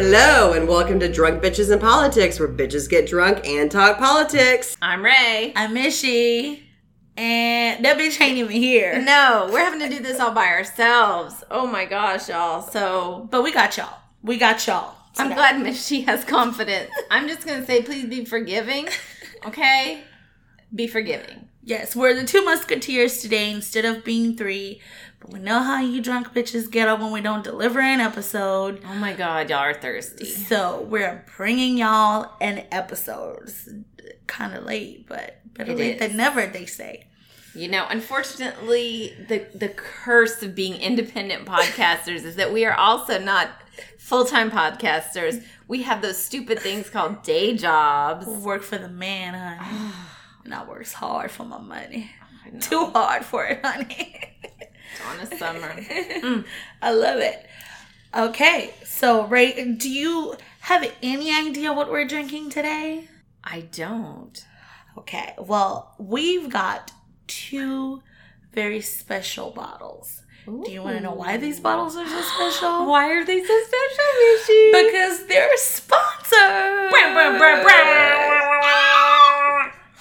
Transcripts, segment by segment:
Hello, and welcome to Drunk Bitches in Politics, where bitches get drunk and talk politics. I'm Ray. I'm Mishy. And that bitch ain't even here. No, we're having to do this all by ourselves. Oh my gosh, y'all. So But we got y'all. We got y'all. I'm glad Miss She has confidence. I'm just gonna say, please be forgiving. Okay, be forgiving. Yes, we're the two musketeers today instead of being three. But we know how you drunk bitches get up when we don't deliver an episode. Oh my God, y'all are thirsty. So we're bringing y'all an episode. Kind of late, but better It late is. than never, they say. You know, unfortunately, the the curse of being independent podcasters is that we are also not full time podcasters. We have those stupid things called day jobs. Work for the man, honey. and I works hard for my money. Too hard for it, honey. on a summer. Mm, I love it. Okay, so Ray, do you have any idea what we're drinking today? I don't. Okay, well, we've got two very special bottles. Do you want to know why these bottles are so special? Why are they so special, Mishi? Because they're sponsored.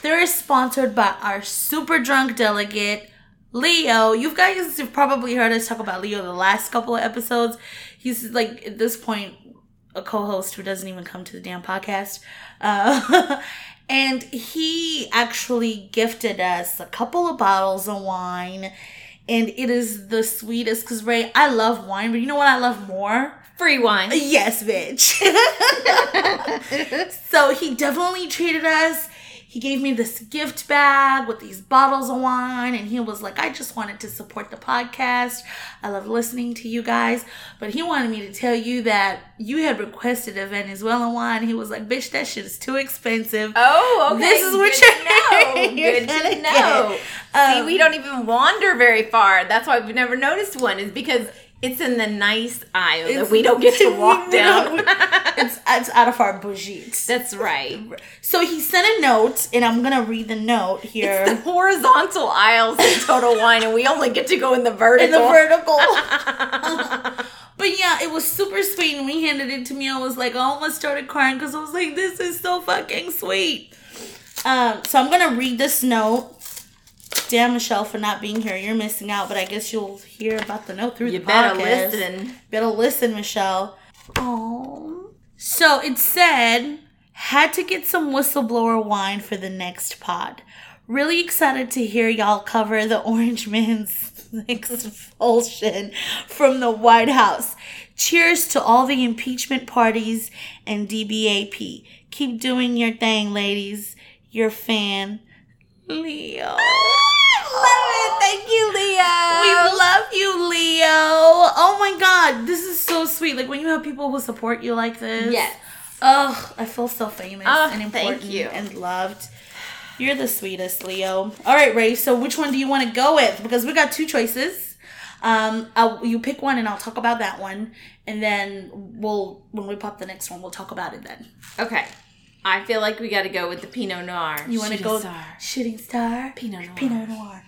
They're sponsored by our super drunk delegate, Leo. You guys have probably heard us talk about Leo the last couple of episodes. He's like, at this point, a co host who doesn't even come to the damn podcast. Uh, and he actually gifted us a couple of bottles of wine. And it is the sweetest because, Ray, I love wine, but you know what I love more? Free wine. Yes, bitch. so he definitely treated us. He gave me this gift bag with these bottles of wine, and he was like, I just wanted to support the podcast. I love listening to you guys. But he wanted me to tell you that you had requested a Venezuelan wine. He was like, Bitch, that shit is too expensive. Oh, okay. This is what Good you're- to know. Good gonna know. get. See, Um, we don't even wander very far. That's why we've never noticed one. Is because it's in the nice aisle that we don't get to walk we down. it's, it's out of our budget. That's right. So he sent a note, and I'm gonna read the note here. The horizontal aisles in Total Wine, and we only get to go in the vertical. in the vertical. but yeah, it was super sweet, and he handed it to me, I was like, I almost started crying because I was like, this is so fucking sweet. Um, so I'm gonna read this note. Damn, Michelle, for not being here. You're missing out, but I guess you'll hear about the note through you the better listen. Better listen, Michelle. Oh. So it said, had to get some whistleblower wine for the next pod. Really excited to hear y'all cover the Orange Man's expulsion from the White House. Cheers to all the impeachment parties and DBAP. Keep doing your thing, ladies. Your fan, Leo. Love it. Thank you, Leah. We love you, Leo. Oh my god, this is so sweet. Like when you have people who support you like this. Yes. Ugh, I feel so famous Oh, and thank important you. and loved. You're the sweetest, Leo. All right, Ray. So which one do you want to go with? Because we got two choices. Um, I'll, you pick one, and I'll talk about that one, and then we'll when we pop the next one, we'll talk about it then. Okay. I feel like we got to go with the Pinot Noir. You want to Shooting go star. shooting star Pinot Noir. Pinot Noir.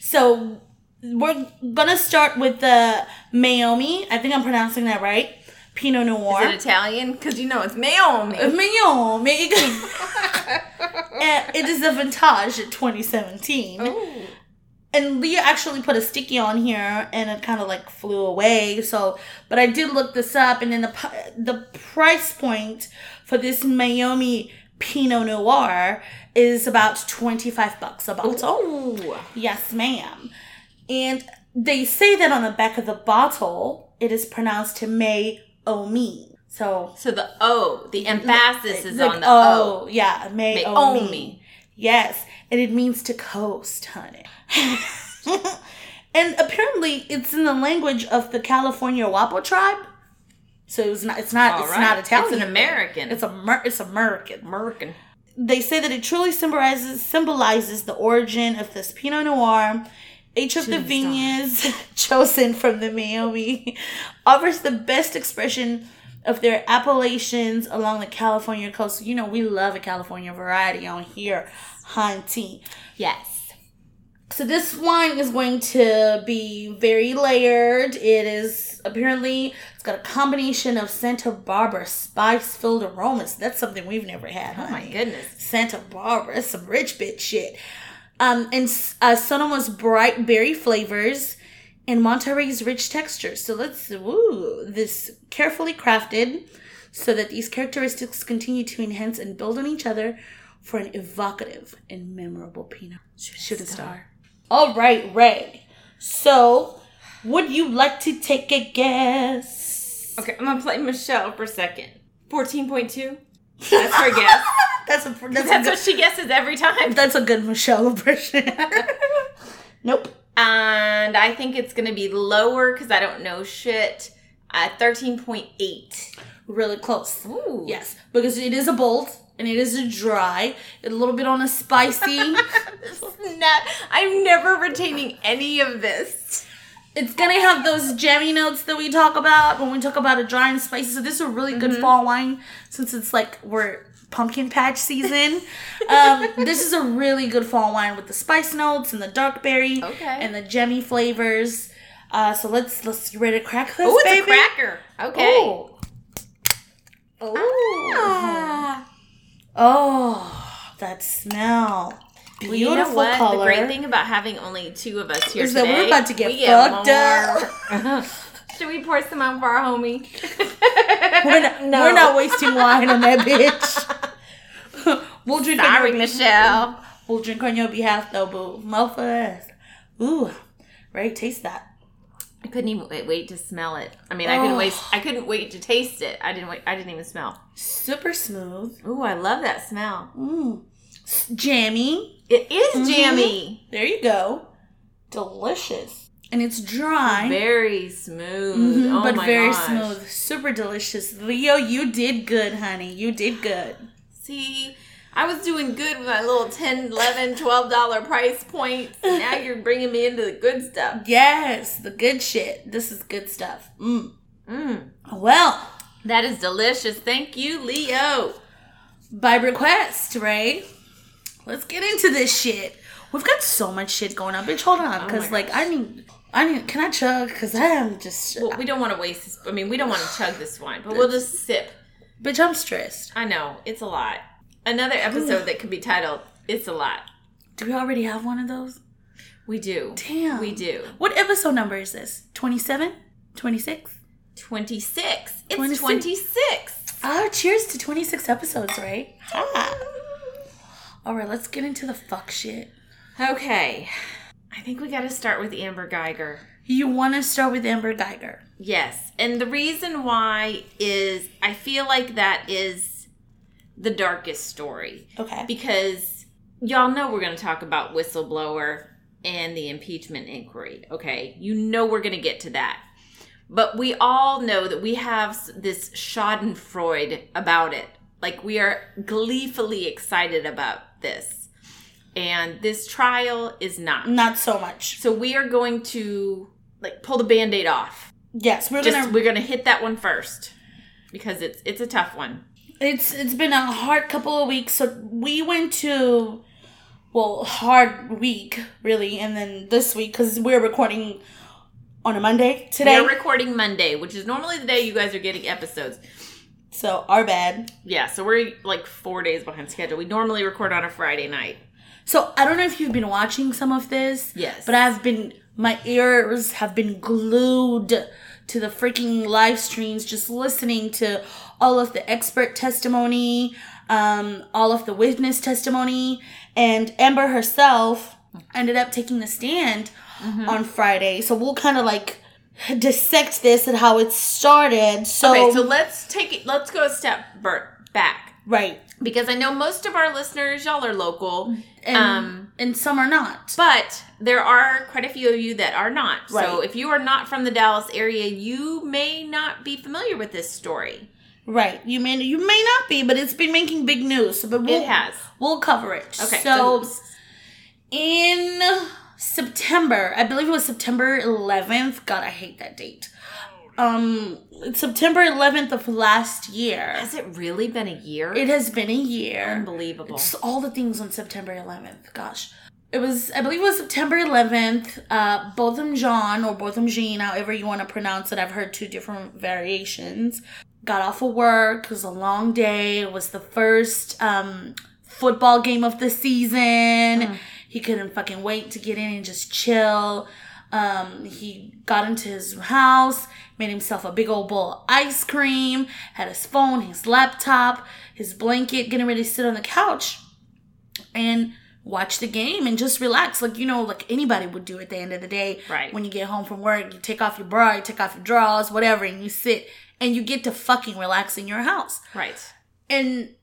So we're gonna start with the Meiomi. I think I'm pronouncing that right. Pinot Noir. Is it Italian? Because you know it's Meiomi. Meiomi. And it is a vintage 2017. Ooh. And Leah actually put a sticky on here, and it kind of like flew away. So, but I did look this up, and then the the price point for this Meiomi Pinot Noir is about twenty five bucks a bottle. Ooh. Yes, ma'am. And they say that on the back of the bottle, it is pronounced May Omi. So So the O, the emphasis is like, on the oh, O. yeah, May May Omi. Omi. Yes, and it means to coast, honey. and apparently, it's in the language of the California Wappo tribe. So it's not. It's not. All it's right. not Italian. It's an American. It's a. It's American. American. They say that it truly symbolizes symbolizes the origin of this Pinot Noir. Each of the vineyards chosen from the Meiomi offers the best expression of their appellations along the California coast. You know, we love a California variety on here, hunty. Yes. So this wine is going to be very layered. It is apparently it's got a combination of Santa Barbara spice-filled aromas. That's something we've never had. Oh my goodness. Santa Barbara, some rich bitch shit. Um, and uh, Sonoma's bright berry flavors and Monterey's rich texture. So let's woo this carefully crafted so that these characteristics continue to enhance and build on each other for an evocative and memorable Pinot. Should a star. All right, Ray. So, would you like to take a guess? Okay, I'm gonna play Michelle for a second. 14.2? That's her guess. That's a that's, a good, what she guesses every time. that's a good Michelle impression. nope. And I think it's gonna be lower because I don't know shit. Uh, At 13.8. Really close. Ooh. Yes, because it is a bold and it is a dry, a little bit on a spicy. This is not, I'm never retaining any of this. it's gonna have those jammy notes that we talk about when we talk about a dry and spicy. So this is a really good fall wine since it's like we're pumpkin patch season. um, this is a really good fall wine with the spice notes and the dark berry Okay. and the jammy flavors. Uh, so let's let's get ready to crack this, Oh, it's baby. a cracker. Okay. Oh. Oh. Oh, that smell. Beautiful you know what? color. The great thing about having only two of us here Is that today, we're about to get we fucked more. Should we pour some out for our homie? We're not, No. we're not wasting wine on that bitch. we'll drink Sorry, on your, Michelle. We'll drink on your behalf though, boo. Mouth first. Ooh. Right, taste that. Couldn't even wait, to smell it. I mean, I couldn't Oh. wait. I couldn't wait to taste it. I didn't wait. I didn't even smell. Super smooth. Ooh, I love that smell. Mm. Jammy. It is Mm-hmm. jammy. There you go. Delicious. And it's dry. Very smooth. Mhm, oh but very gosh. smooth. Super delicious. Leo, you did good, honey. You did good. See, I was doing good with my little 10 11 12 dollar price points. Now you're bringing me into the good stuff. Yes, the good shit. This is good stuff. Mm. Mm, Well, that is delicious. Thank you, Leo. by request, right? Let's get into this shit. We've got so much shit going on. Bitch, hold on, because Oh like I need, I need. Can I chug? Because I am just, Well, we don't want to waste this. I mean, we don't want to chug this wine, but we'll just sip. bitch, I'm stressed. I know, it's a lot. Another episode that could be titled, It's a Lot. Do we already have one of those? We do. Damn. We do. What episode number is this? 27? 26? 26. It's 26. 26. Ah, cheers to 26 episodes, right? All right, let's get into the fuck shit. Okay. I think we got to start with Amber Guyger. You want to start with Amber Guyger. Yes. And the reason why is I feel like that is the darkest story. Okay. Because y'all know we're going to talk about whistleblower and the impeachment inquiry. Okay. You know we're going to get to that. But we all know that we have this schadenfreude about it. Like we are gleefully excited about this. And this trial is not. Not so much. So we are going to like pull the band-aid off. Yes, we're Just gonna. we're gonna hit that one first. Because it's it's a tough one. It's it's been a hard couple of weeks. So we went to, well, hard week really, and then this week because we're recording on a Monday today. We're recording Monday, which is normally the day you guys are getting episodes. so our bad. Yeah, so we're like four days behind schedule. We normally record on a Friday night. So I don't know if you've been watching some of this. Yes. But I've been my ears have been glued to the freaking live streams just listening to all of the expert testimony, um, all of the witness testimony, and Amber herself ended up taking the stand Mm-hmm. on Friday. So we'll kind of like dissect this and how it started. So, Okay, so let's take it. Let's go a step back right. because I know most of our listeners, y'all are local, And, um, and some are not. but there are quite a few of you that are not. So if you are not from the Dallas area, you may not be familiar with this story. Right. You may you may not be, but it's been making big news. But we'll, It has. We'll cover it. Okay, So, so in September, I believe it was September 11th. God, I hate that date. Um, September 11th of last year. has it really been a year? It has been a year. Unbelievable. It's all the things on September 11th. Gosh. it was I believe it was September 11th. Uh, Botham John or Botham Jean, however you want to pronounce it. I've heard two different variations. Got off of work. It was a long day. It was the first um, football game of the season. He couldn't fucking wait to get in and just chill. Um, he got into his house, made himself a big old bowl of ice cream, had his phone, his laptop, his blanket, getting ready to sit on the couch and watch the game and just relax like you know like anybody would do at the end of the day Right. when you get home from work you take off your bra you take off your drawers whatever and you sit and you get to fucking relax in your house Right. and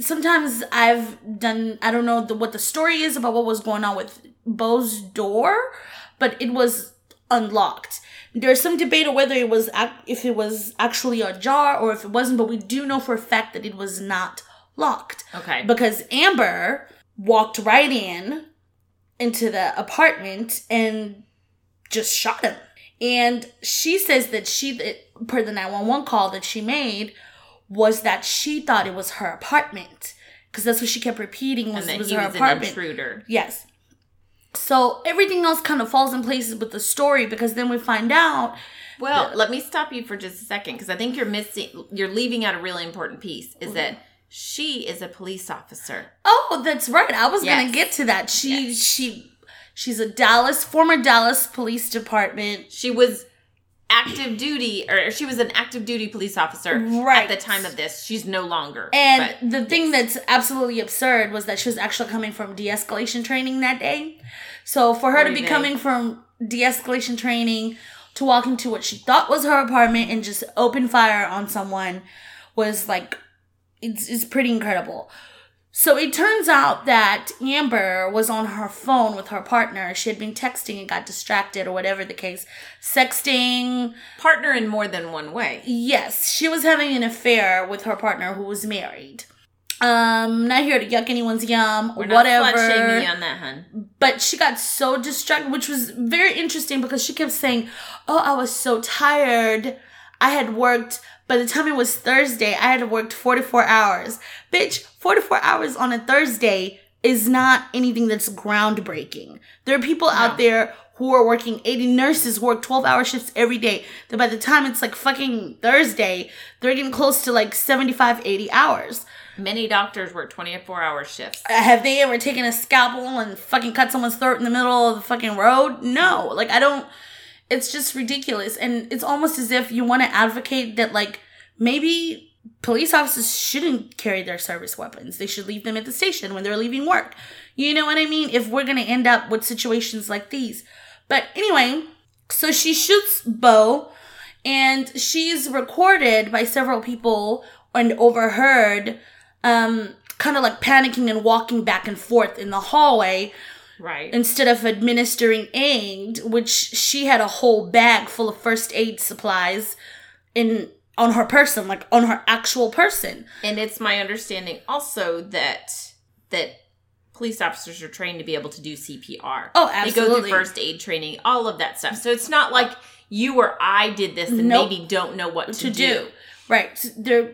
sometimes I've done I don't know the, what the story is about what was going on with Bo's door, but it was unlocked. There's some debate on whether it was ac- if it was actually ajar or if it wasn't, but we do know for a fact that it was not locked Okay. because Amber walked right in into the apartment and just shot him. And she says that she, that per the 911 call that she made, was that she thought it was her apartment. Because that's what she kept repeating was, and that was he her was an apartment. intruder. Yes. So everything else kind of falls in places with the story because then we find out Well, let me stop you for just a second because I think you're missing, you're leaving out a really important piece. Is that she is a police officer. Oh, that's right. I was gonna get to that. She Yes. she she's a Dallas former Dallas Police Department. She was active duty, or she was an active duty police officer Right. at the time of this. She's no longer. And but- the thing that's absolutely absurd was that she was actually coming from de-escalation training that day. So for her to be coming from de-escalation training to walk into what she thought was her apartment and just open fire on someone was like it's, it's pretty incredible. So it turns out that Amber was on her phone with her partner. She had been texting and got distracted or whatever the case. Sexting. partner in more than one way. Yes, she was having an affair with her partner who was married. Um, not here to yuck anyone's yum, We're not whatever. you on that, hun. But she got so distracted, which was very interesting because she kept saying, Oh, I was so tired. I had worked, by the time it was Thursday, I had worked 44 hours. Bitch, 44 hours on a Thursday is not anything that's groundbreaking. There are people out there who are working 80 nurses who work 12 hour shifts every day. That by the time it's like fucking Thursday, they're getting close to like 75, 80 hours. Many doctors work 24 hour shifts. Uh, have they ever taken a scalpel and fucking cut someone's throat in the middle of the fucking road? No. Like, I don't. It's just ridiculous. And it's almost as if you want to advocate that, like, maybe police officers shouldn't carry their service weapons. They should leave them at the station when they're leaving work. You know what I mean? If we're going to end up with situations like these. But anyway, so she shoots Bo and she's recorded by several people and overheard um kind of like panicking and walking back and forth in the hallway Right. instead of administering aid which she had a whole bag full of first aid supplies in on her person like on her actual person And it's my understanding also that that police officers are trained to be able to do CPR. Oh, They go absolutely. through first aid training, all of that stuff. So it's not like you or I did this and Nope. maybe don't know what to, to do. do. Right. So They're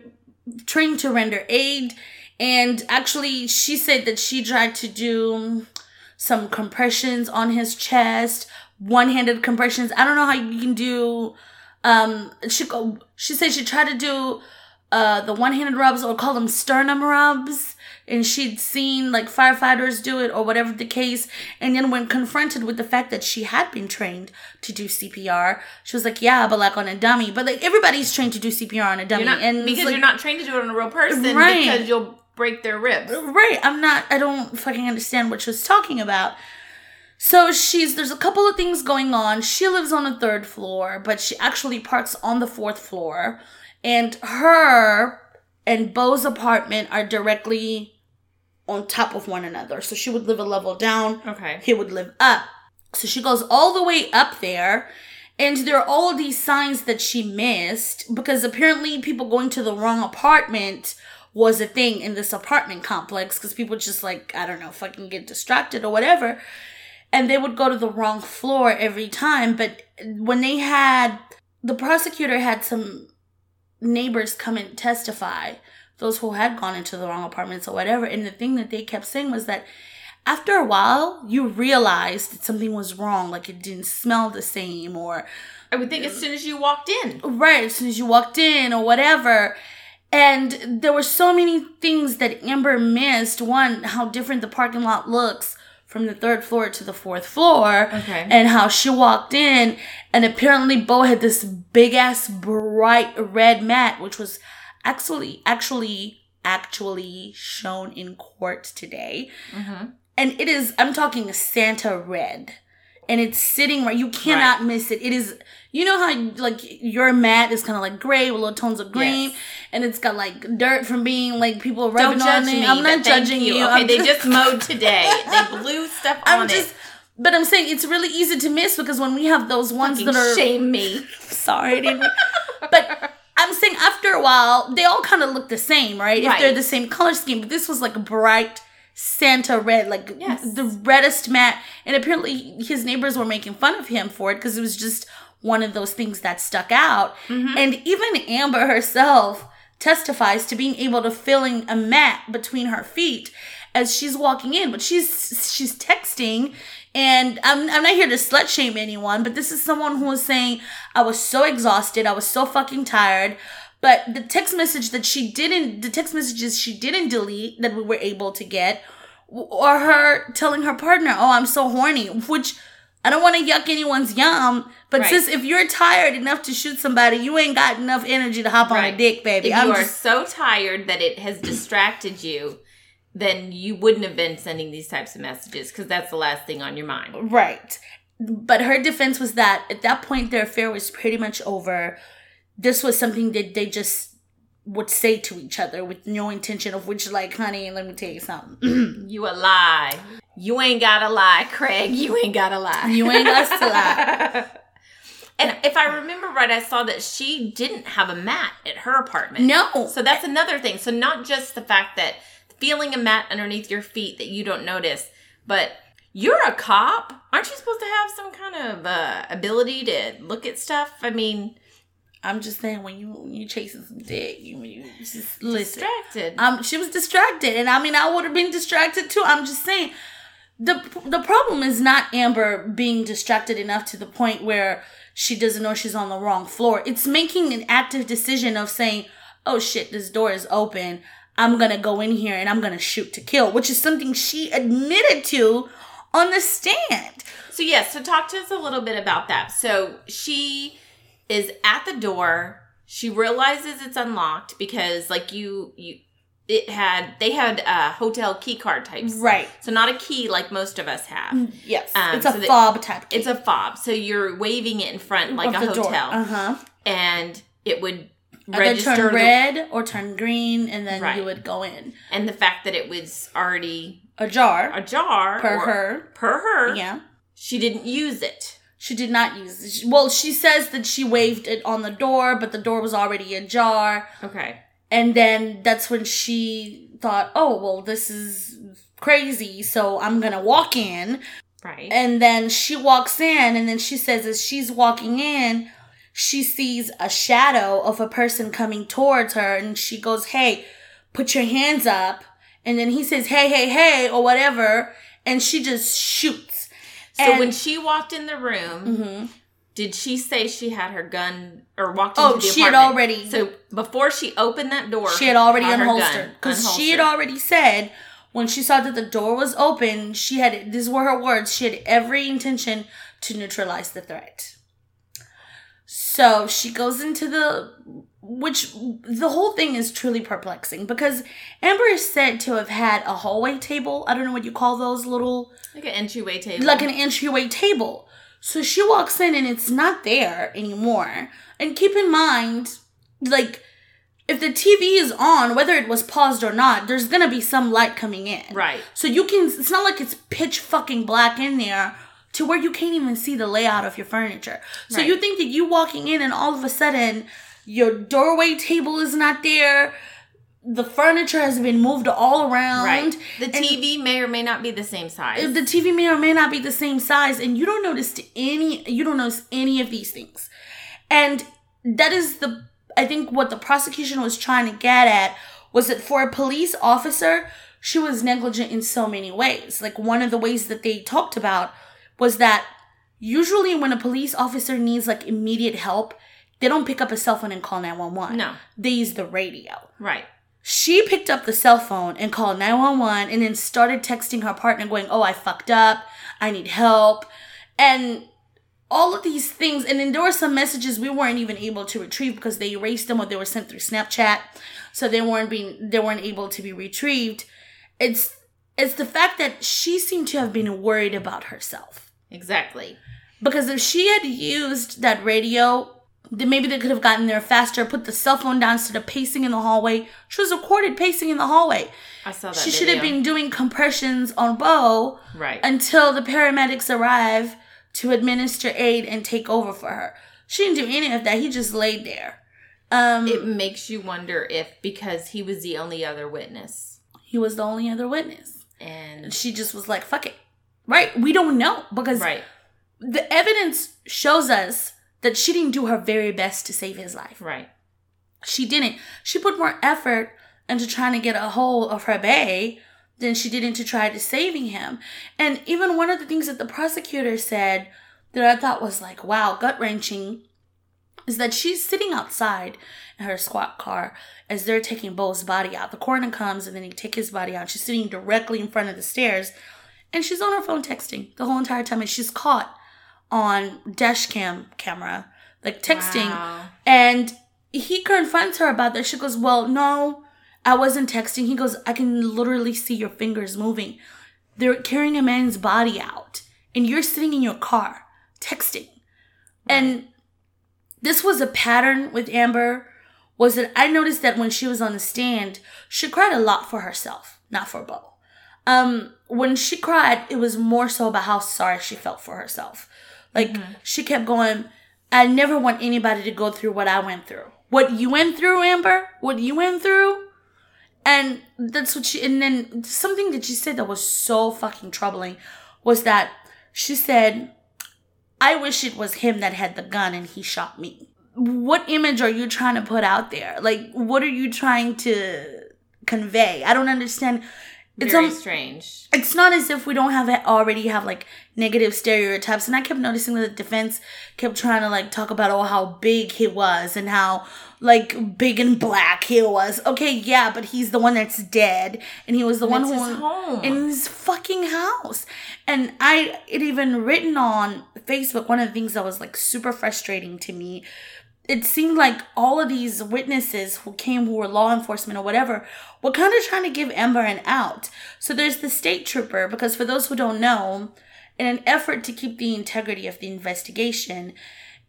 trained to render aid. And actually, she said that she tried to do some compressions on his chest, one handed compressions. I don't know how you can do. Um, she go. She said she tried to do uh the one handed rubs or call them sternum rubs. And she'd seen like firefighters do it or whatever the case. And then when confronted with the fact that she had been trained to do CPR, she was like, yeah, but like on a dummy. But like everybody's trained to do CPR on a dummy. Not, and because like, you're not trained to do it on a real person Right. because you'll break their ribs. Right. I'm not, I don't fucking understand what she was talking about. So she's, there's a couple of things going on. She lives on the third floor, but she actually parks on the fourth floor. And her and Bo's apartment are directly on top of one another. So she would live a level down. Okay. He would live up. So she goes all the way up there. And there are all these signs that she missed because apparently people going to the wrong apartment was a thing in this apartment complex because people just like, I don't know, fucking get distracted or whatever. And they would go to the wrong floor every time. But when they had, the prosecutor had some neighbors come and testify, those who had gone into the wrong apartments or whatever. And the thing that they kept saying was that after a while, you realized that something was wrong, like it didn't smell the same, or I would think as soon as you walked in. right as soon as you walked in, or whatever. And there were so many things that Amber missed. One, how different the parking lot looks from the third floor to the fourth floor. Okay. And how she walked in, and apparently Bo had this big ass bright red mat, which was actually, actually, actually shown in court today. Mm-hmm. And it is, I'm talking Santa red. And it's sitting right, you cannot miss it. It is, you know how like your mat is kind of like gray with little tones of green, Yes. and it's got like dirt from being like people Don't rubbing judge on it. me. I'm not judging you. Okay, I'm they just mowed today. They blew stuff on I'm just, it. but I'm saying it's really easy to miss because when we have those ones Fucking that are shame me. sorry, didn't. but I'm saying after a while, they all kind of look the same, right? If they're the same color scheme, but this was like a bright Santa red, like Yes. the reddest mat. And apparently, his neighbors were making fun of him for it because it was just one of those things that stuck out. Mm-hmm. And even Amber herself testifies to being able to filling a mat between her feet as she's walking in, but she's she's texting. And I'm, I'm not here to slut shame anyone, but this is someone who was saying, I was so exhausted, I was so fucking tired. But the text message that she didn't, the text messages she didn't delete that we were able to get, or her telling her partner, "Oh, I'm so horny," which I don't want to yuck anyone's yum, but Right. sis, if you're tired enough to shoot somebody, you ain't got enough energy to hop on a dick, baby. If I'm you are just- so tired that it has distracted you, then you wouldn't have been sending these types of messages because that's the last thing on your mind. Right. But her defense was that at that point their affair was pretty much over. This was something that they just would say to each other with no intention of which like, honey, let me tell you something. You a lie. You ain't gotta lie, Craig. You ain't gotta lie. You ain't got to lie. And if I remember right, I saw that she didn't have a mat at her apartment. No. So that's another thing. So not just the fact that feeling a mat underneath your feet that you don't notice, but you're a cop. Aren't you supposed to have some kind of uh, ability to look at stuff? I mean, I'm just saying when you when you chasing some dick, you, you just listen. distracted. Um, she was distracted, and I mean, I would have been distracted too. I'm just saying, the the problem is not Amber being distracted enough to the point where she doesn't know she's on the wrong floor. It's making an active decision of saying, "Oh shit, this door is open. I'm gonna go in here and I'm gonna shoot to kill," which is something she admitted to on the stand. So yes, so talk to us a little bit about that. So she is at the door. She realizes it's unlocked because like you you it had they had uh hotel key card types. Right. So not a key like most of us have. Yes. Um, it's a so fob type. It's a fob. So you're waving it in front like a hotel Uh huh. and it would register turn the- red or turn green, and then Right. you would go in. and the fact that it was already Ajar ajar per or- her. per her. Yeah. She didn't use it. She did not use it. Well, she says that she waved it on the door, but the door was already ajar. Okay. And then that's when she thought, oh, well, this is crazy, so I'm gonna walk in. Right. And then she walks in, and then she says, as she's walking in, she sees a shadow of a person coming towards her, and she goes, hey, put your hands up. And then he says, hey, hey, hey, or whatever, and she just shoots. so And- when she walked in the room, Mhm. Did she say she had her gun or walked Oh, into the she had already- So before she opened that door, she had already unholstered. because she had already said when she saw that the door was open she had these were her words she had every intention to neutralize the threat. So she goes into the which the whole thing is truly perplexing because amber is said to have had a hallway table. I don't know what you call those little like an entryway table. like an entryway table. So she walks in and it's not there anymore. And keep in mind, like, if the TV is on, whether it was paused or not, there's gonna be some light coming in. right. So you can, it's not like it's pitch fucking black in there to where you can't even see the layout of your furniture. So Right. you think that you walking in and all of a sudden your doorway table is not there, the furniture has been moved all around. Right. The TV may or may not be the same size. the TV may or may not be the same size, and you don't notice any you don't notice any of these things. And that is the I think what the prosecution was trying to get at was that for a police officer, she was negligent in so many ways. Like one of the ways that they talked about was that usually when a police officer needs like immediate help, they don't pick up a cell phone and call 911. No. They use the radio. Right. She picked up the cell phone and called 911 and then started texting her partner going, "Oh, I fucked up. I need help." And all of these things and then there were some messages we weren't even able to retrieve because they erased them or they were sent through Snapchat. So they weren't being they weren't able to be retrieved. It's it's the fact that she seemed to have been worried about herself. Exactly. Because if she had used that radio, maybe they could have gotten there faster, put the cell phone down instead of pacing in the hallway. She was recorded pacing in the hallway. I saw that. She should have been doing compressions on Bo Right. until the paramedics arrive to administer aid and take over for her. She didn't do any of that. He just laid there. Um, it makes you wonder if because he was the only other witness he was the only other witness. and She just was like, fuck it. Right? We don't know because right. the evidence shows us that she didn't do her very best to save his life. Right. She didn't. She put more effort into trying to get a hold of her bae than she did into trying to saving him. And even one of the things that the prosecutor said that I thought was like, wow, gut wrenching, is that she's sitting outside in her squad car as they're taking Bo's body out. The coroner comes and then he take his body out. She's sitting directly in front of the stairs and she's on her phone texting the whole entire time and she's caught on dash cam camera like texting Wow. and he confronts her about that. She goes, Well, no, I wasn't texting. He goes, I can literally see your fingers moving. They're carrying a man's body out, and you're sitting in your car texting. And this was a pattern with Amber. Was that I noticed that when she was on the stand, she cried a lot for herself, not for Bo. Um, when she cried, it was more so about how sorry she felt for herself. Like mm-hmm. she kept going, I never want anybody to go through what I went through. What you went through, Amber? What you went through? And that's what she, and then something that she said that was so fucking troubling was that she said, I wish it was him that had the gun and he shot me. What image are you trying to put out there? Like, what are you trying to convey? I don't understand. It's Very al- strange. it's not as if we don't have it already have like negative stereotypes and i kept noticing that the defense kept trying to like talk about oh how big he was and how like big and black he was okay yeah but he's the one that's dead and he was the one who his home. in his fucking house and i it even written on facebook one of the things that was like super frustrating to me it seemed like all of these witnesses who came who were law enforcement or whatever were kind of trying to give Amber an out. So there's the state trooper, because for those who don't know, in an effort to keep the integrity of the investigation,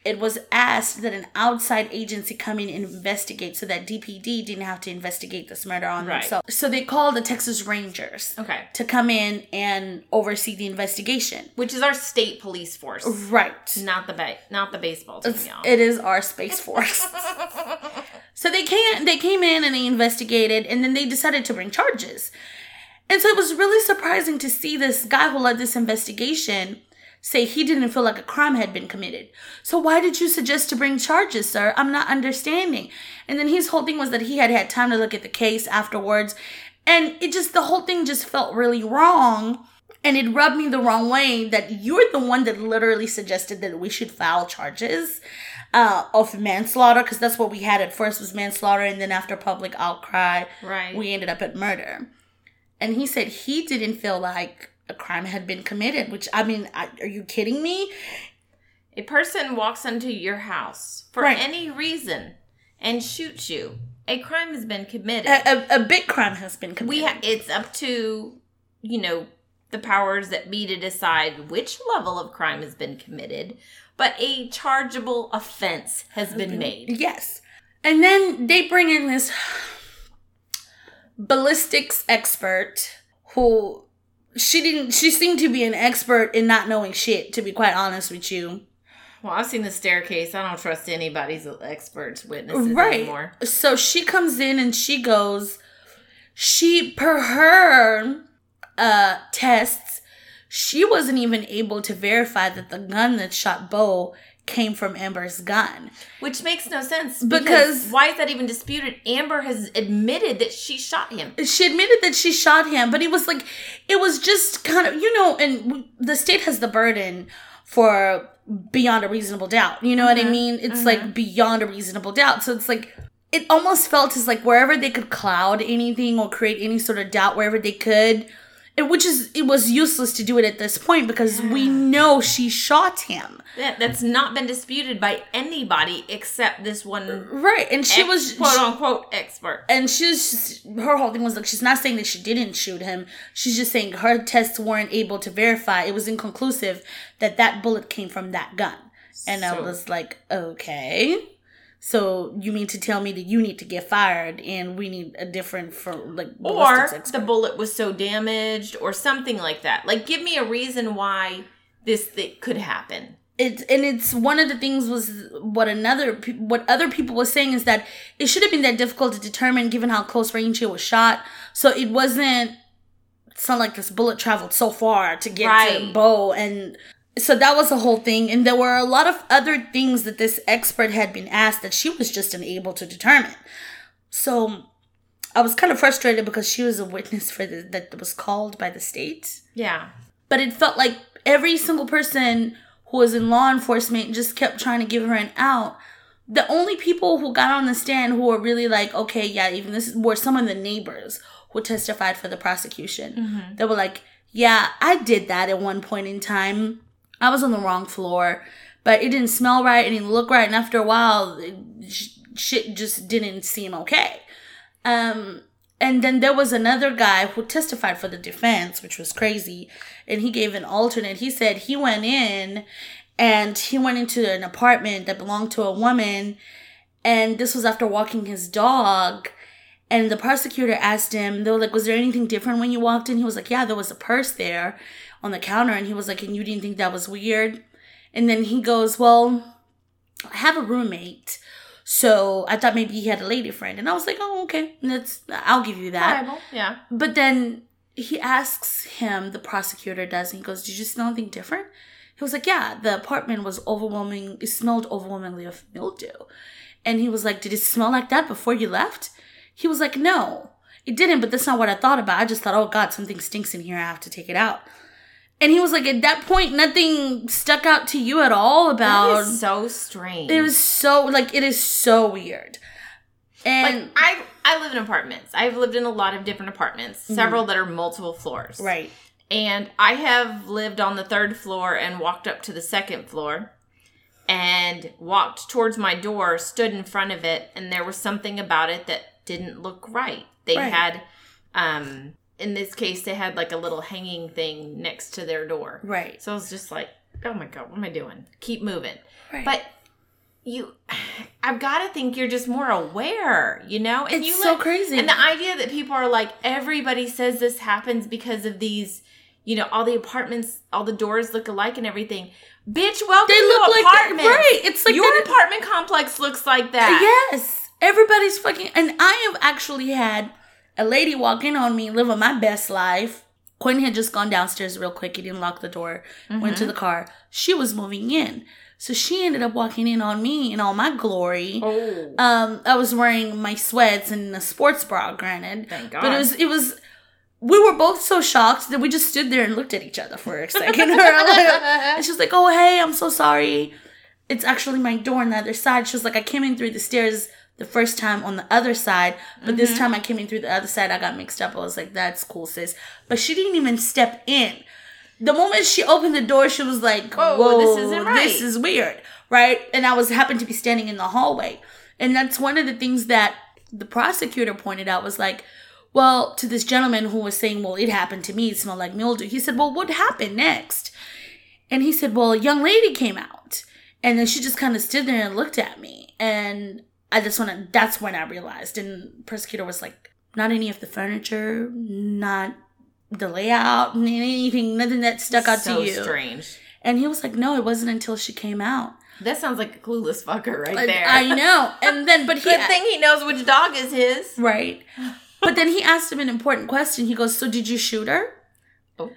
it was asked that an outside agency come in and investigate so that DPD didn't have to investigate this murder on Right. themselves. So they called the Texas Rangers Okay. to come in and oversee the investigation. Which is our state police force, Right. not the ba- not the baseball team, It's- y'all. it is our space force. so they came they came in and they investigated and then they decided to bring charges. And so it was really surprising to see this guy who led this investigation say he didn't feel like a crime had been committed. So why did you suggest to bring charges, sir? I'm not understanding. And then his whole thing was that he had had time to look at the case afterwards. And it just the whole thing just felt really wrong. And it rubbed me the wrong way that you're the one that literally suggested that we should file charges uh, of manslaughter because that's what we had at first was manslaughter, and then after public outcry, Right. we ended up at murder. And he said he didn't feel like a crime had been committed. Which I mean, I, are you kidding me? a person walks into your house for Right. any reason and shoots you. A crime has been committed. A, a, a big crime has been committed. we ha- it's up to you know the powers that be to decide which level of crime has been committed but a chargeable offense has been mm-hmm. made Yes. And then they bring in this ballistics expert who she didn't she seemed to be an expert in not knowing shit to be quite honest with you. well i've seen the staircase i don't trust anybody's experts witnesses right. anymore So she comes in and she goes she per her uh tests she wasn't even able to verify that the gun that shot Bo came from Amber's gun. Which makes no sense Because- because, why is that even disputed? Amber has admitted that she shot him. She admitted that she shot him, but it was like, it was just kind of, you know, and the state has the burden for beyond a reasonable doubt. You know what I mm-hmm. mean? It's mm-hmm. like beyond a reasonable doubt. So it's like, it almost felt as like wherever they could cloud anything or create any sort of doubt wherever they could, it, which is, it was useless to do it at this point because we know she shot him. That, that's not been disputed by anybody except this one Right. And she ex- was, quote unquote expert. and she's her whole thing was like she's not saying that she didn't shoot him she's just saying her tests weren't able to verify it was inconclusive that that bullet came from that gun and i was like okay so you mean to tell me that you need to get fired and we need a different for like Or the bullet was so damaged or something like that. Like, give me a reason why this thing could happen. it and it's one of the things was what another what other people was saying is that it should have been that difficult to determine given how close range it was shot so it wasn't it's not like this bullet traveled so far to get to Right. Bo and so that was the whole thing and there were a lot of other things that this expert had been asked that she was just unable to determine so I was kind of frustrated because she was a witness for the that was called by the state Yeah. but it felt like every single person who was in law enforcement just kept trying to give her an out. The only people who got on the stand who were really like, okay, yeah, even this were some of the neighbors who testified for the prosecution. Mm-hmm. They were like, yeah, I did that at one point in time. I was on the wrong floor, but it didn't smell right, it didn't look right, and after a while, sh- shit just didn't seem okay. Um, and then there was another guy who testified for the defense, which was crazy. And he gave an alternate. He said he went in and he went into an apartment that belonged to a woman. And this was after walking his dog. And the prosecutor asked him, were like, Was there anything different when you walked in? He was like, Yeah, there was a purse there on the counter. And he was like, And you didn't think that was weird? And then he goes, Well, I have a roommate. So I thought maybe he had a lady friend. And I was like, Oh, okay. That's I'll give you that. Yeah. But then he asks him, the prosecutor does, and he goes, Did you smell anything different? He was like, Yeah, the apartment was overwhelming, it smelled overwhelmingly of mildew. And he was like, Did it smell like that before you left? He was like, No, it didn't, but that's not what I thought about. I just thought, Oh God, something stinks in here. I have to take it out. And he was like, At that point, nothing stuck out to you at all That about. is so strange. it was so, like, it is so weird. And, like I I live in apartments. I've lived in a lot of different apartments, several that are multiple floors. right. And I have lived on the third floor and walked up to the second floor and walked towards my door, stood in front of it, and there was something about it that didn't look right. They Right. had um in this case they had like a little hanging thing next to their door. Right. So I was just like, "Oh my god, what am I doing? Keep moving." Right. But you I've got to think you're just more aware, you know? And It's you so let- crazy. And the idea that people are like everybody says this happens because of these, you know, all the apartments, all the doors look alike and everything. Bitch, welcome They to look like that- apartments. right, it's like your apartment complex looks like that. Yes. Everybody's fucking and I have actually had a lady walk in on me living my best life. Quinn had just gone downstairs real quick. He didn't lock the door. Went to the car. She was moving in. So she ended up walking in on me in all my glory. Oh. Um, I was wearing my sweats and a sports bra, granted. Thank God. But it was it was we were both so shocked that we just stood there and looked at each other for a second. and she's like, "Oh, hey, I'm so sorry. It's actually my door on the other side." She was like, "I came in through the stairs the first time on the other side, but this mm-hmm. time I came in through the other side. I got mixed up." I was like, "That's cool, sis." But she didn't even step in. The moment she opened the door, she was like, Whoa, "Whoa, this isn't right." This is weird, right?" And I was happened to be standing in the hallway, and that's one of the things that the prosecutor pointed out was like, well, to this gentleman who was saying, well, it happened to me, it smelled like mildew. He said, well, what happened next? And he said, well, a young lady came out, and then she just kind of stood there and looked at me, and I just want to. That's when I realized, and prosecutor was like, not any of the furniture, not the layout, anything, nothing that stuck out so to you. So strange. And he was like, no, it wasn't until she came out. That sounds like a clueless fucker right I- there. I know. And then, but he Good thing he knows which dog is his. Right. But then he asked him an important question. He goes, So did you shoot her? Oh.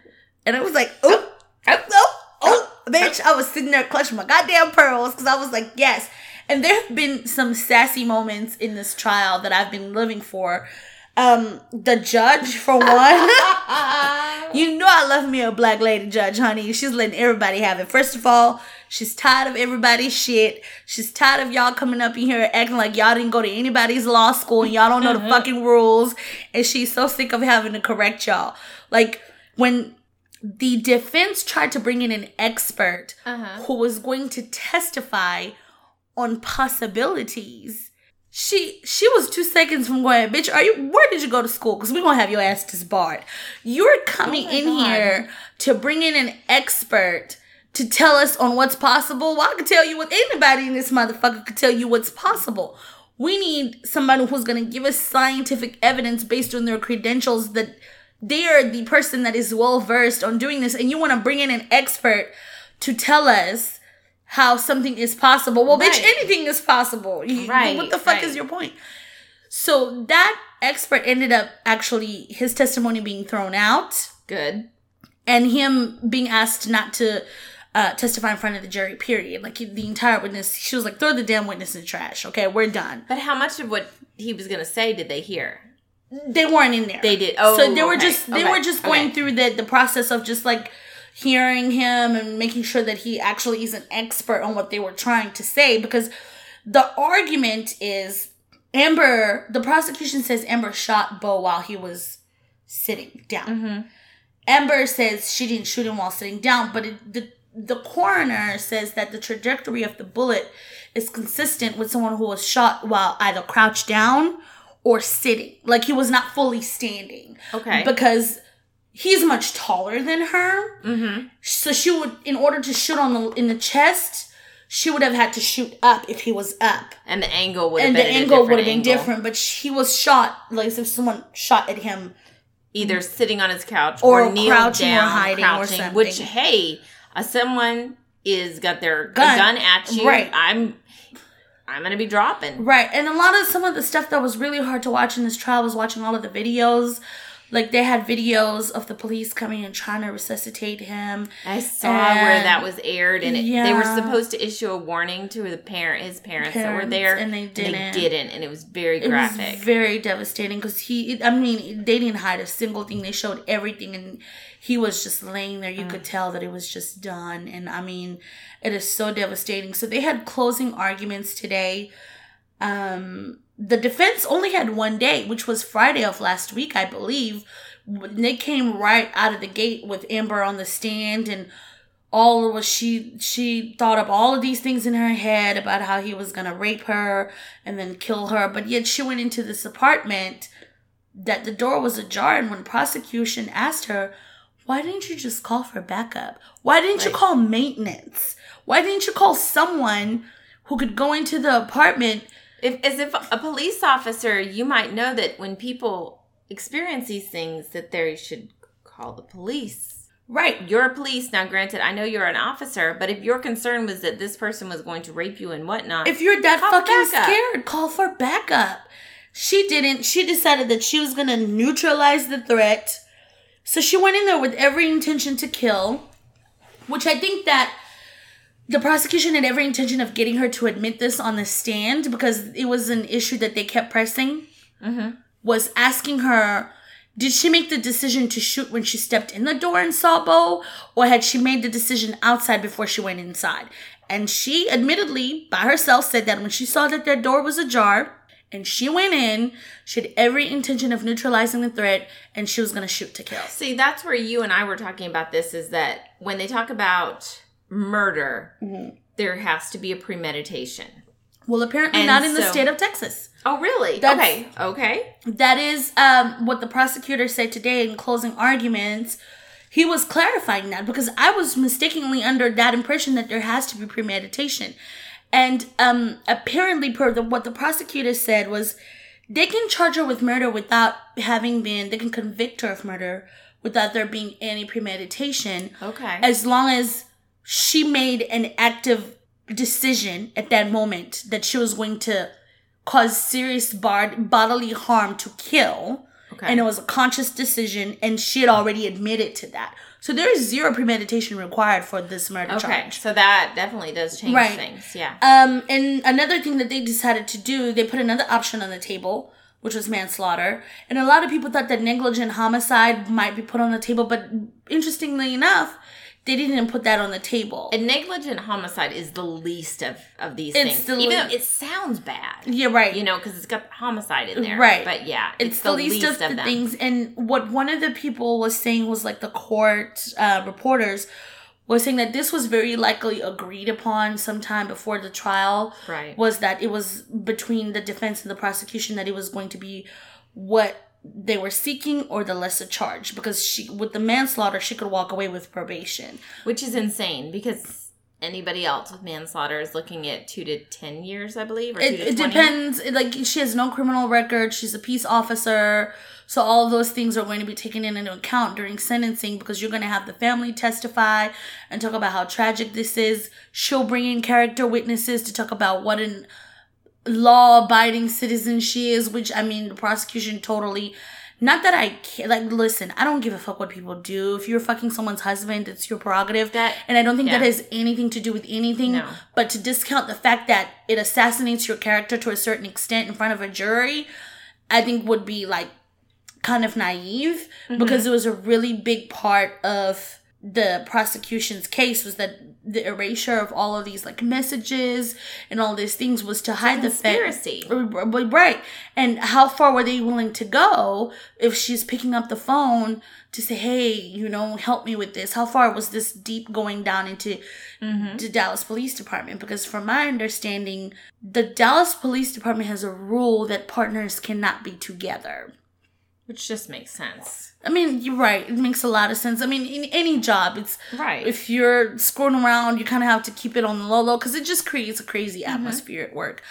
And I was like, Oh, oh, oh, oh. oh. bitch. I was sitting there clutching my goddamn pearls because I was like, yes. And there have been some sassy moments in this trial that I've been living for. Um, the judge, for one, you know I love me a black lady judge, honey. She's letting everybody have it. First of all, she's tired of everybody's shit. She's tired of y'all coming up in here acting like y'all didn't go to anybody's law school and y'all don't know the fucking rules. And she's so sick of having to correct y'all. Like when the defense tried to bring in an expert Uh-huh. who was going to testify on possibilities. She she was two seconds from going, bitch. Are you? Where did you go to school? Because we're gonna have your ass disbarred. You're coming oh my in God. here to bring in an expert to tell us on what's possible. Well, I can tell you what anybody in this motherfucker could tell you what's possible. We need somebody who's gonna give us scientific evidence based on their credentials that they are the person that is well versed on doing this, and you want to bring in an expert to tell us how something is possible. Well, bitch, anything is possible. You- Right, What the fuck right. is your point? So that expert ended up actually his testimony being thrown out Good. and him being asked not to uh, testify in front of the jury. Period. Like the entire witness, she was like, "Throw the damn witness in the trash." Okay, we're done. But how much of what he was going to say did they hear? They weren't in there. They did. Oh, so they were okay, just they okay, were just going okay. through the the process of just like hearing him and making sure that he actually is an expert on what they were trying to say because the argument is Amber the prosecution says Amber shot Bo while he was sitting down. Mm-hmm. Amber says she didn't shoot him while sitting down, but it, the the coroner says that the trajectory of the bullet is consistent with someone who was shot while either crouched down or sitting, like he was not fully standing. Okay. Because he's much taller than her, mm-hmm. so she would, in order to shoot on the in the chest, she would have had to shoot up if he was up, And the angle would have and been the angle would different have been different. But he was shot like if someone shot at him Either sitting on his couch Or or, kneel crouching or down, hiding or something. Which, hey, uh, someone is got their Gun. gun, gun at you. Right. I'm, I'm gonna be dropping. Right. And a lot of some of the stuff that was really hard to watch in this trial was watching all of the videos. Like they had videos of the police coming and trying to resuscitate him. I saw where that was aired, and it, they were supposed to issue a warning to the parent, his parents, that were there, and they didn't. they didn't, and it was very It graphic. was very devastating because he, I mean, they didn't hide a single thing. They showed everything and he was just laying there. You Mm. could tell that it was just done. And I mean, it is so devastating. So they had closing arguments today. Um, the defense only had one day, which was Friday of last week, I believe. They came right out of the gate with Amber on the stand and all was she she thought up all of these things in her head about how he was gonna rape her and then kill her. But yet she went into this apartment that the door was ajar and when prosecution asked her why didn't you just call for backup? Why didn't you call maintenance? Why didn't you call someone who could go into the apartment if as if a police officer, you might know that when people experience these things, that they should call the police. right You're a police now. Granted, I know you're an officer, but if your concern was that this person was going to rape you and whatnot, if you're that fucking scared call for backup she didn't she decided that she was gonna neutralize the threat so she went in there with every intention to kill which i think that the prosecution had every intention of getting her to admit this on the stand because it was an issue that they kept pressing Mhm. was asking her did she make the decision to shoot when she stepped in the door and saw Bo, or had she made the decision outside before she went inside? And she admittedly, by herself, said that when she saw that their door was ajar and she went in, she had every intention of neutralizing the threat and she was going to shoot to kill. See, that's where you and I were talking about this is that when they talk about murder, Mm-hmm. there has to be a premeditation. Well, apparently And not in the state of Texas. Oh, really? That's- okay. Okay. That is um, what the prosecutor said today in closing arguments. He was clarifying that because I was mistakenly under that impression that there has to be premeditation. And um, apparently, per the, what the prosecutor said was they can charge her with murder without having been, they can convict her of murder without there being any premeditation Okay. as long as she made an active decision at that moment that she was going to cause serious bar- bodily harm to kill Okay. and it was a conscious decision, and she had already admitted to that. So there is zero premeditation required for this murder Okay, charge. so that definitely does change Right. things. Yeah. Um, and another thing that they decided to do, they put another option on the table, which was manslaughter. And a lot of people thought that negligent homicide might be put on the table, but interestingly enough, they didn't even put that on the table. A negligent homicide is the least of, of these It's things. the Even le- though it sounds bad. yeah, right. You know, because it's got homicide in there. Right. But yeah, it's, the, least, of, the them. things. And what one of the people was saying was like the court uh, reporters was saying that this was very likely agreed upon sometime before the trial. Right. Was that it was between the defense and the prosecution that it was going to be what they were seeking or the lesser charge because she with the manslaughter she could walk away with probation. Which is insane because anybody else with manslaughter is looking at two to ten years, I believe, or two It, it depends. Like she has no criminal record. She's a peace officer. So all of those things are going to be taken into account during sentencing because you're going to have the family testify and talk about how tragic this is. She'll bring in character witnesses to talk about what an law-abiding citizen she is. Which I mean, the prosecution totally. Not that I care. Like, listen, I don't give a fuck what people do. If you're fucking someone's husband, it's your prerogative. That- and I don't think that has anything to do with anything. No. But to discount the fact that it assassinates your character to a certain extent in front of a jury, I think would be like kind of naive mm-hmm. because it was a really big part of the prosecution's case was that the erasure of all of these like messages and all these things was to hide the fact conspiracy. right and how far were they willing to go if she's picking up the phone to say hey you know help me with this. How far was this deep going down into mm-hmm. the dallas police department? Because from my understanding the dallas police department has a rule that partners cannot be together Which just makes sense. I mean, you're right. It makes a lot of sense. I mean, in any job, it's Right. if you're screwing around, you kind of have to keep it on the low low because it just creates a crazy mm-hmm. atmosphere at work.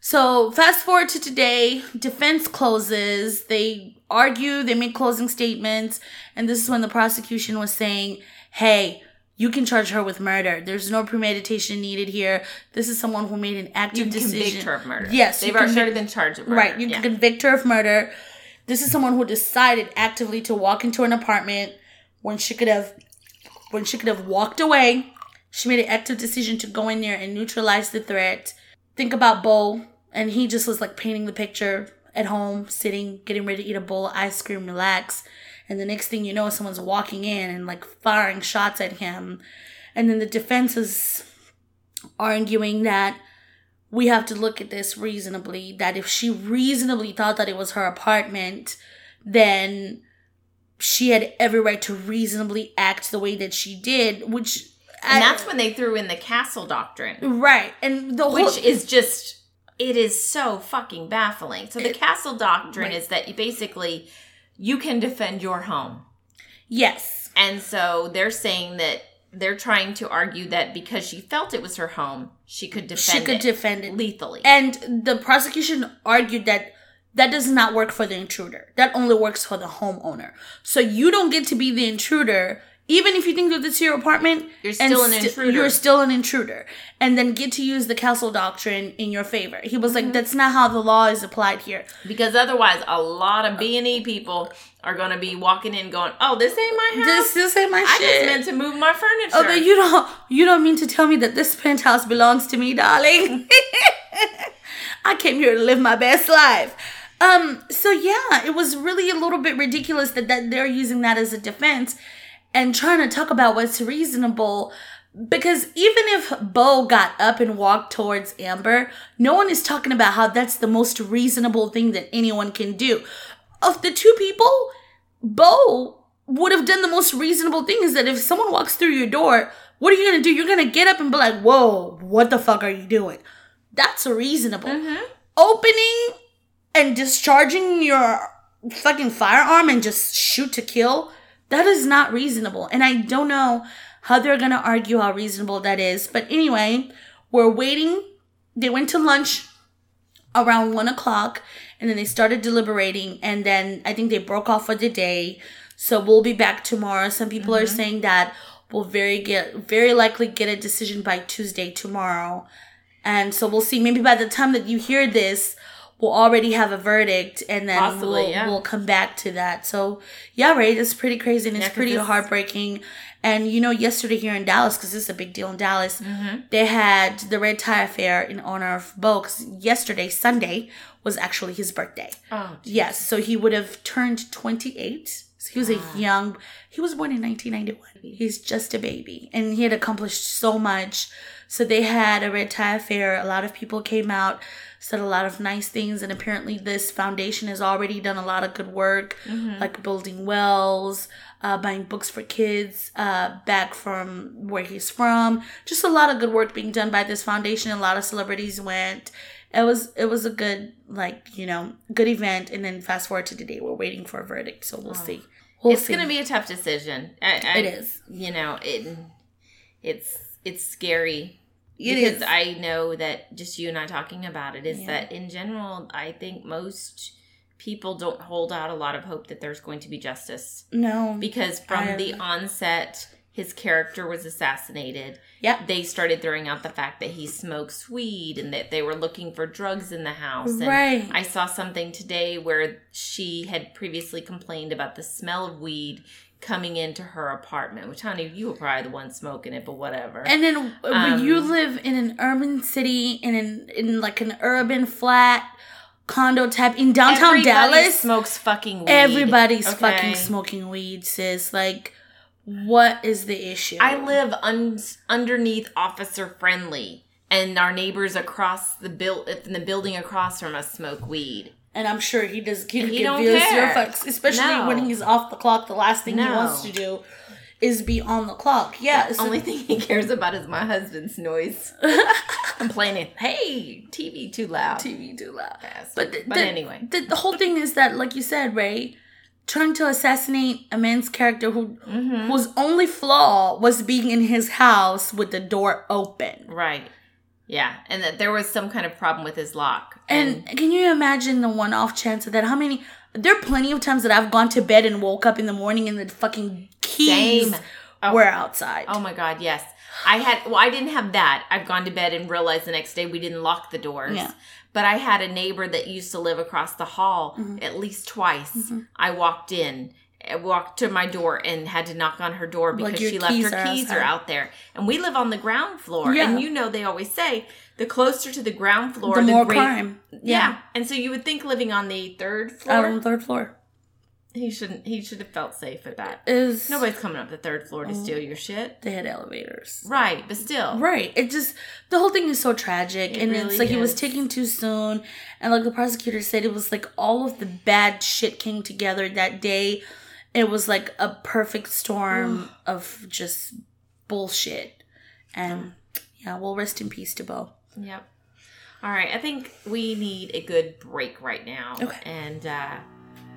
So fast forward to today, defense closes. They argue, they make closing statements, and this is when the prosecution was saying, "Hey." You can charge her with murder. There's no premeditation needed here. This is someone who made an active you can decision. convict her of murder. Yes, They've already convict- been charged of murder. Right. You yeah. can convict her of murder. This is someone who decided actively to walk into an apartment when she could have when she could have walked away. She made an active decision to go in there and neutralize the threat. Think about Bo, and he just was like painting the picture at home, sitting, getting ready to eat a bowl of ice cream, relax. And the next thing you know, someone's walking in and like firing shots at him. And then the defense is arguing that we have to look at this reasonably that if she reasonably thought that it was her apartment then she had every right to reasonably act the way that she did which and that's when they threw in the castle doctrine, right and the whole which is just it is so fucking baffling. So the castle doctrine Right. is that you basically you can defend your home. yes And so they're saying that they're trying to argue that because she felt it was her home, she could defend she could it defend it lethally. and the prosecution argued that that does not work for the intruder that only works for the homeowner so you don't get to be the intruder even if you think that it's your apartment You're still an sti- intruder. you're still an intruder and then get to use the castle doctrine in your favor he was Mm-hmm. like that's not how the law is applied here because otherwise, a lot of B and E people are going to be walking in, going, "Oh, this ain't my house. this this ain't my I shit I just meant to move my furniture." Oh, but you don't you don't mean to tell me that this penthouse belongs to me, darling. I came here to live my best life. Um, so yeah, it was really a little bit ridiculous that, that they're using that as a defense and trying to talk about what's reasonable. Because even if Bo got up and walked towards Amber, no one is talking about how that's the most reasonable thing that anyone can do. Of the two people, Bo would have done the most reasonable thing is that if someone walks through your door, what are you gonna do? You're gonna get up and be like, whoa, what the fuck are you doing? That's reasonable. Mm-hmm. Opening and discharging your fucking firearm and just shoot to kill, that is not reasonable. And I don't know how they're gonna argue how reasonable that is. But anyway, we're waiting. They went to lunch around one o'clock and then they started deliberating and then i think they broke off for the day so we'll be back tomorrow some people are mm-hmm. saying that we'll very get very likely get a decision by tuesday tomorrow and so we'll see maybe by the time that you hear this we'll already have a verdict, and then Possibly, we'll yeah. we'll come back to that. So yeah, right. It's pretty crazy and it's Yeah, pretty heartbreaking. And you know, yesterday here in Dallas, because this is a big deal in Dallas, Mm-hmm. they had the red tie affair in honor of Bo. yesterday, Sunday, was actually his birthday. Oh, Yes, so he would have turned 28. So he was a young, he was born in 1991. He's just a baby and he had accomplished so much. So they had a red tie affair. A lot of people came out, said a lot of nice things, and apparently this foundation has already done a lot of good work, like building wells, uh, buying books for kids uh, back from where he's from. Just a lot of good work being done by this foundation. A lot of celebrities went. It was it was a good like you know good event. And then fast forward to today, we're waiting for a verdict, so we'll see. We'll it's see. gonna be a tough decision. I, I, It is. You know, it. It's it's scary It because is. I know that just you and I talking about it is Yeah. that in general, I think most people don't hold out a lot of hope that there's going to be justice no. because from I- the onset, his character was assassinated. Yep. They started throwing out the fact that he smokes weed and that they were looking for drugs in the house. And Right. I saw something today where she had previously complained about the smell of weed coming into her apartment, which honey, you were probably the one smoking it, but whatever. And then when you Um, live in an urban city in an in like an urban flat condo type in downtown Everybody Dallas, smokes fucking weed. everybody's okay? fucking smoking weed, sis. Like, what is the issue? I live un- underneath Officer Friendly, and our neighbors across the build in the building across from us smoke weed. And I'm sure he does. He, He don't care. zero fucks, especially No. when he's off the clock. The last thing he wants to do is be on the clock. Yeah, The so- only thing he cares about is my husband's noise, complaining. Hey, TV too loud. TV too loud. Yes. But, the, but the- anyway, the, the whole thing is that, like you said, Ray, trying to assassinate a man's character who Mm-hmm. whose only flaw was being in his house with the door open. right. Yeah, and that there was some kind of problem with his lock. And can you imagine the one off chance of that? How many? There are plenty of times that I've gone to bed and woke up in the morning and the fucking keys Oh. were outside. Oh my god, yes. I had well, I didn't have that. I've gone to bed and realized the next day we didn't lock the doors. Yeah. But I had a neighbor that used to live across the hall Mm-hmm. at least twice. I walked in, walked to my door and had to knock on her door because Like she left her keys are out there. And we live on the ground floor. Yeah. And you know they always say the closer to the ground floor, the more great- crime. Yeah. And so you would think living on the third floor, on the third floor he shouldn't he should have felt safe at that. is Nobody's coming up the third floor Oh. to steal your shit. They had elevators. Right, but still. Right. It just the whole thing is so tragic, It and really it's like it was is. taken too soon, and like the prosecutor said, it was like all of the bad shit came together that day. It was like a perfect storm of just bullshit, and yeah, well, rest in peace to Bo. Yep. All right, I think we need a good break right now. Okay. And uh,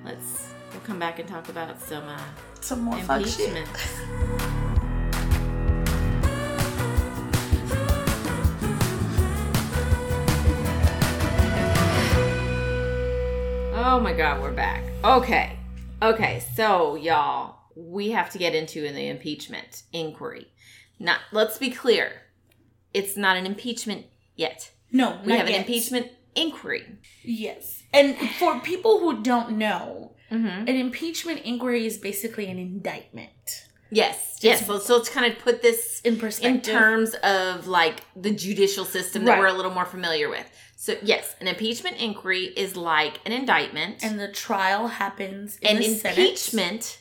let's we'll come back and talk about some uh, Some more impeachment. Oh my god, we're back. Okay. Okay, so y'all, we have to get into the impeachment inquiry. Not let's be clear. It's not an impeachment yet. No, We not have an impeachment inquiry. Yes, and for people who don't know, Mm-hmm. an impeachment inquiry is basically an indictment Yes, yes. So, so let's kind of put this in perspective in terms of like the judicial system that Right. we're a little more familiar with. So yes, an impeachment inquiry is like an indictment, and the trial happens in and the Senate. impeachment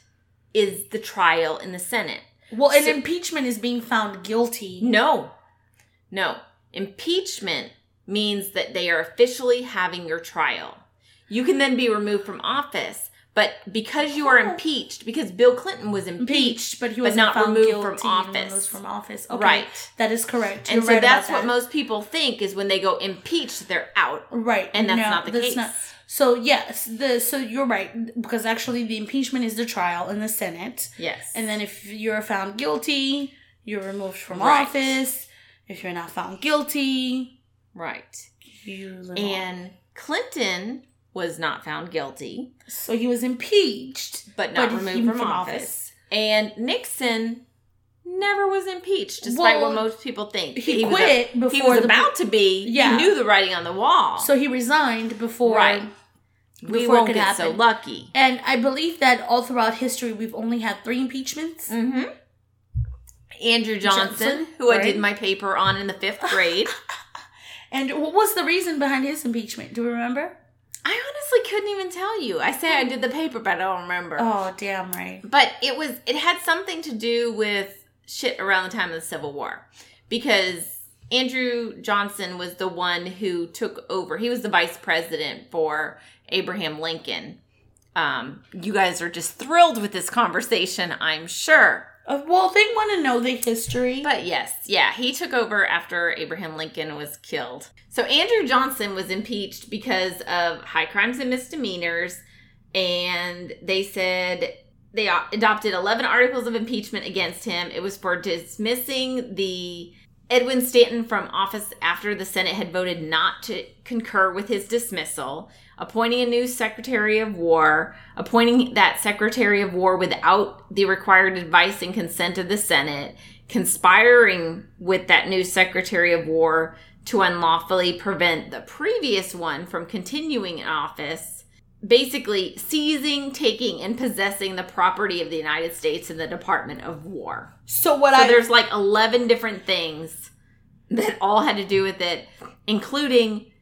is the trial in the Senate. Well, an impeachment is being found guilty. No, no. Impeachment means that they are officially having your trial. You can then be removed from office, but because you are impeached, because Bill Clinton was impeached, impeached, but he was not removed from office. Was from office. Okay, Right. That is correct. and You're so right that's what most people think is when they go impeached, they're out. Right, And that's No, not the that's case. not- so yes, the so you're right because actually the impeachment is the trial in the Senate, Yes. and then if you're found guilty, you're removed from Right. office. If you're not found guilty, right. you live on. And Clinton was not found guilty, so he was impeached, but not But removed from, from office. office. And Nixon never was impeached, despite Well, what most people think. he was quit he before was the- about to be. Yeah. He knew the writing on the wall. So he resigned before. Right. we before it won't could get so lucky. And I believe that all throughout history, we've only had three impeachments. Mm-hmm. Andrew Johnson, Johnson, who I did my paper on in the fifth grade. And what was the reason behind his impeachment? Do we remember? I honestly couldn't even tell you. I say I did the paper, but I don't remember. Oh, damn right. But it was it had something to do with shit around the time of the Civil War. Because Andrew Johnson was the one who took over. He was the vice president for Abraham Lincoln. Um, you guys are just thrilled with this conversation, I'm sure. Uh, well, they want to know the history. But yes, yeah, he took over after Abraham Lincoln was killed. So Andrew Johnson was impeached because of high crimes and misdemeanors, and they said they adopted 11 articles of impeachment against him. It was for dismissing the Edwin Stanton from office after the Senate had voted not to concur with his dismissal, appointing a new Secretary of War, appointing that Secretary of War without the required advice and consent of the Senate, conspiring with that new Secretary of War to unlawfully prevent the previous one from continuing in office, basically seizing, taking, and possessing the property of the United States in the Department of War. so what So I there's like 11 different things that all had to do with it, including, and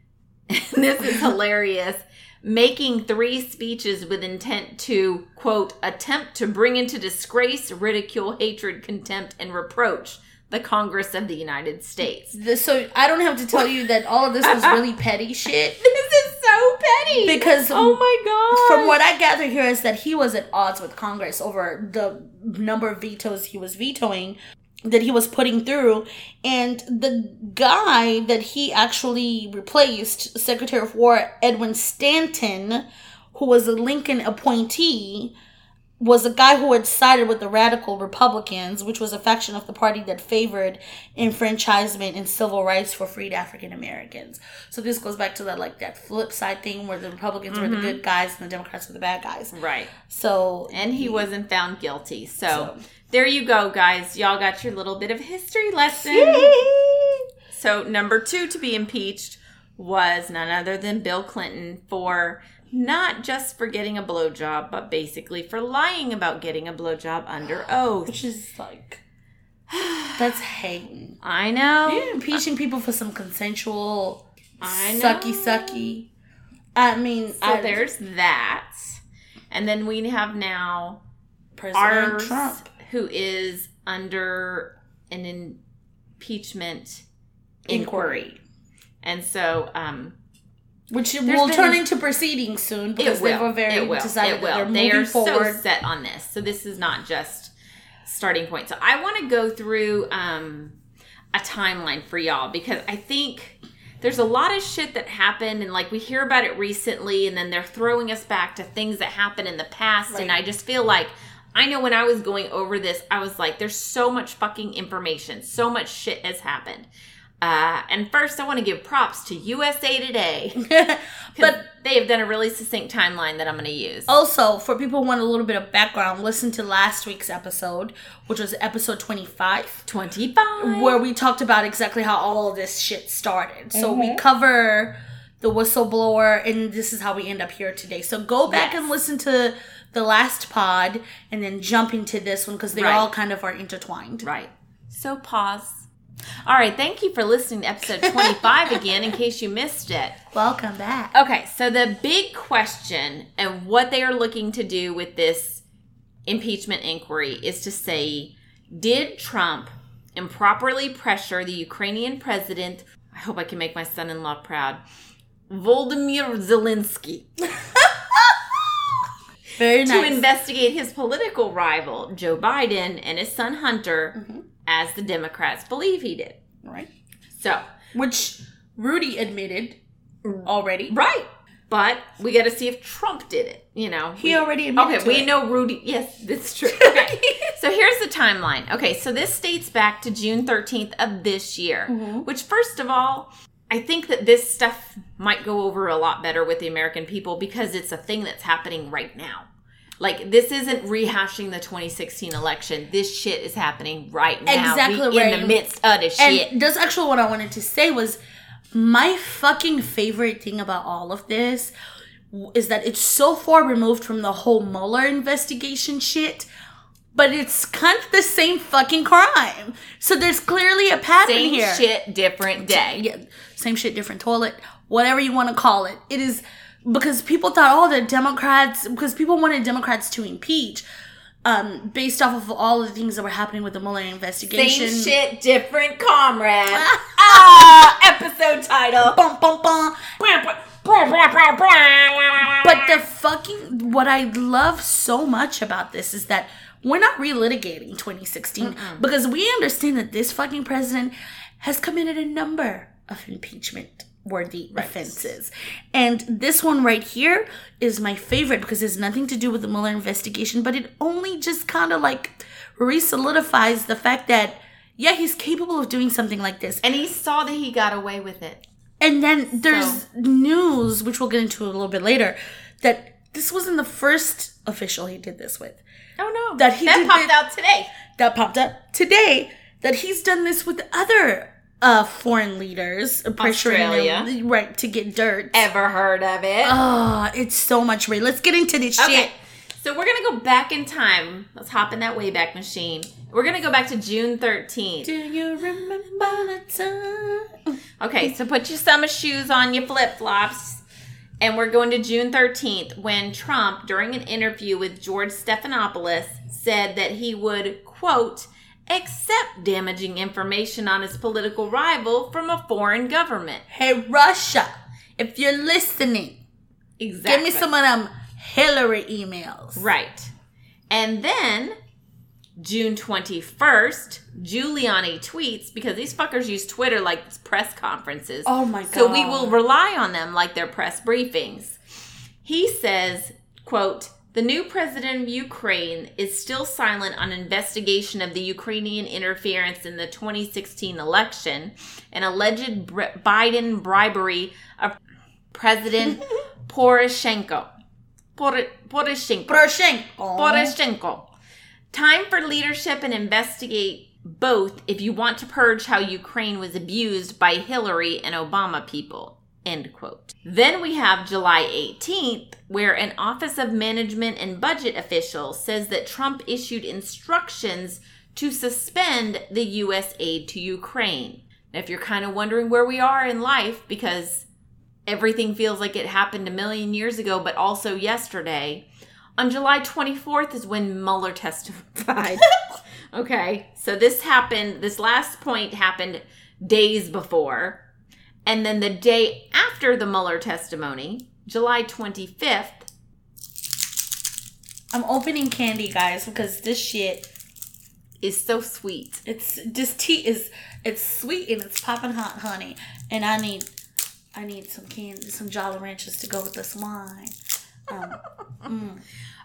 this is hilarious, making three speeches with intent to, quote, attempt to bring into disgrace, ridicule, hatred, contempt, and reproach the Congress of the United States. this, so I don't have to tell you that all of this was really petty shit. This is so petty. Because oh my god. From what I gather here is that he was at odds with Congress over the number of vetoes he was vetoing that he was putting through and the guy that he actually replaced secretary of war edwin stanton who was a lincoln appointee was a guy who had sided with the radical republicans which was a faction of the party that favored enfranchisement and civil rights for freed african americans so this goes back to that like that flip side thing where the republicans were the mm-hmm. good guys and the democrats were the bad guys right. so And he wasn't found guilty. So, So- there you go, guys. Y'all got your little bit of history lesson. So, number two to be impeached was none other than Bill Clinton for not just for getting a blowjob, but basically for lying about getting a blowjob under oath. which is like that's hating I know. You're impeaching people for some consensual I know. sucky sucky. I mean, So I, there's that. And then we have now President ours, Trump. who is under an impeachment inquiry. And so, um, Which There's will turn into proceedings soon because they've already decided that they're will. They moving are forward. so set on this. So this is not just starting point. So I want to go through um, a timeline for y'all because I think there's a lot of shit that happened and like we hear about it recently and then they're throwing us back to things that happened in the past and I just feel like I know when I was going over this, I was like, there's so much fucking information. So much shit has happened. Uh, and first, I want to give props to USA Today. but they have done a really succinct timeline that I'm going to use. also, for people who want a little bit of background, listen to last week's episode, which was episode 25. 25. where we talked about exactly how all this shit started. So Mm-hmm. we cover the whistleblower, and this is how we end up here today. So go back Yes. and listen to the last pod, and then jump into this one because they Right. all kind of are intertwined. Right. So pause. All right. Thank you for listening to episode 25 again in case you missed it. Welcome back. Okay. So the big question and what they are looking to do with this impeachment inquiry is to say, did Trump improperly pressure the Ukrainian president? I hope I can make my son in law proud. Volodymyr Zelensky Very nice. to investigate his political rival, Joe Biden, and his son Hunter, Mm-hmm. As the Democrats believe he did. right. So, Which Rudy admitted already. right. But we got to see if Trump did it. You know, He We- already admitted Okay, we it. know Rudy. Yes, that's true. Okay. so here's the timeline. Okay, so this dates back to June 13th of this year, Mm-hmm. which, first of all, I think that this stuff might go over a lot better with the American people because it's a thing that's happening right now. Like this isn't rehashing the 2016 election. This shit is happening right now. Exactly we right. in the midst of the shit. And that's actually what I wanted to say was my fucking favorite thing about all of this is that it's so far removed from the whole Mueller investigation shit, but it's kind of the same fucking crime. So there's clearly a pattern Same here. shit, different day. Yeah, same shit, different toilet, whatever you want to call it. It is because people thought, oh, the Democrats, because people wanted Democrats to impeach, um, based off of all of the things that were happening with the Mueller investigation. Same shit, different comrade. ah, episode title. Bum, bum, bum. But the fucking what I love so much about this is that we're not relitigating 2016 because we understand that this fucking president has committed a number of impeachment worthy offenses. And this one right here is my favorite because it's nothing to do with the Mueller investigation, but it only just kind of like re-solidifies the fact that yeah, he's capable of doing something like this. and he saw that he got away with it. And then there's So- news, which we'll get into a little bit later, that this wasn't the first official he did this with. Oh no, That he that popped it- out today. That popped up today that he's done this with other uh, foreign leaders, pressuring Australia. them right to get dirt. Ever heard of it? Oh, it's so much rain. Let's get into this Okay, shit. so we're gonna go back in time. Let's hop in that Wayback Machine. We're gonna go back to June 13th. Do you remember the time? Okay, so put your summer shoes on, your flip flops, and we're going to June 13th when Trump, during an interview with George Stephanopoulos, said that he would, quote, accept damaging information on his political rival from a foreign government. Hey, Russia, if you're listening, Exactly. give me some of them Hillary emails. Right. And then June 21st, Giuliani tweets because these fuckers use Twitter like it's press conferences. Oh my god. So we will rely on them like their press briefings. He says, quote, the new president of Ukraine is still silent on investigation of the Ukrainian interference in the 2016 election and alleged Biden bribery of President Poroshenko. Por- Poroshenko. Poroshenko. Poroshenko. Time for leadership and investigate both if you want to purge how Ukraine was abused by Hillary and Obama people. End quote. Then we have July 18th, where an Office of Management and Budget official says that Trump issued instructions to suspend the U.S. aid to Ukraine. Now, if you're kind of wondering where we are in life, because everything feels like it happened a million years ago, but also yesterday. On July 24th is when Mueller testified. okay, so this happened, this last point happened days before. And then the day after the Mueller testimony, July 25th, I'm opening candy, guys, because this shit, is so sweet. it's this tea is it's sweet and it's popping hot, honey. And I need I need some candy, some Jolly Ranchers to go with this wine. Um,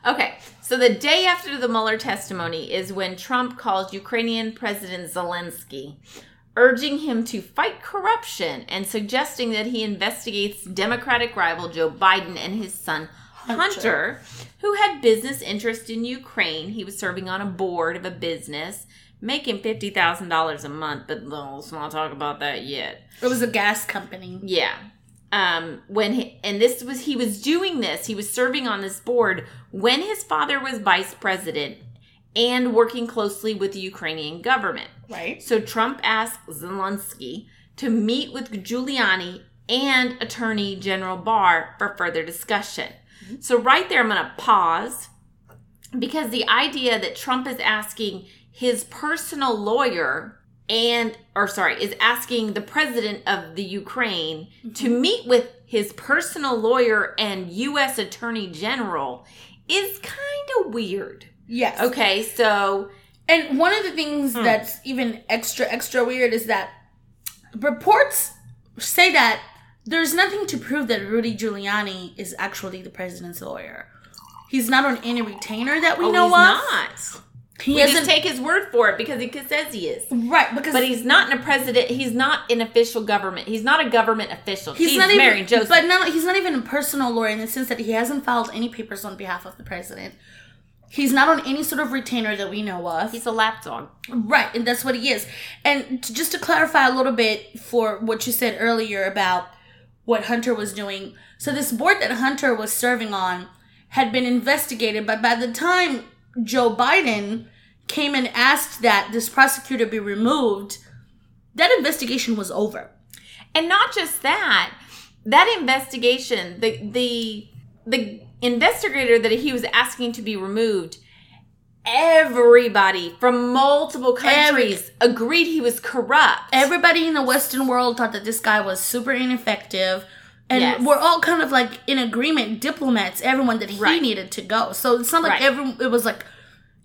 Okay, so the day after the Mueller testimony is when Trump calls Ukrainian President Zelensky, urging him to fight corruption and suggesting that he investigates Democratic rival Joe Biden and his son Hunter, who had business interest in Ukraine. He was serving on a board of a business, making $50,000 a month, but let's not talk about that yet. it was a gas company. Yeah. Um, when he, and this was he was doing this, he was serving on this board when his father was vice president and working closely with the Ukrainian government. Right. So Trump asked Zelensky to meet with Giuliani and Attorney General Barr for further discussion. Mm-hmm. So right there I'm going to pause because the idea that Trump is asking his personal lawyer and or sorry is asking the president of the Ukraine to mm-hmm. meet with his personal lawyer and US attorney general is kind of weird. Yes. Okay, so And one of the things hmm. that's even extra extra weird is that reports say that there's nothing to prove that Rudy Giuliani is actually the president's lawyer. He's not on any retainer that we oh, know he's of. not. He We just hasn't take his word for it because he says he is. right because But he's not in a president. He's not in official government. He's not a government official. he's not even Joseph. but no, he's not even a personal lawyer in the sense that he hasn't filed any papers on behalf of the president. He's not on any sort of retainer that we know of. He's a lapdog. Right, and that's what he is. And to, just to clarify a little bit for what you said earlier about what Hunter was doing. So this board that Hunter was serving on had been investigated, but by the time Joe Biden came and asked that this prosecutor be removed, that investigation was over. And not just that, that investigation, the the the investigator that he was asking to be removed, everybody from multiple countries agreed he was corrupt. Everybody in the Western world thought that this guy was super ineffective. And Yes. we're all kind of like in agreement, diplomats, everyone that he Right. needed to go. So it's not like Right. everyone, it was like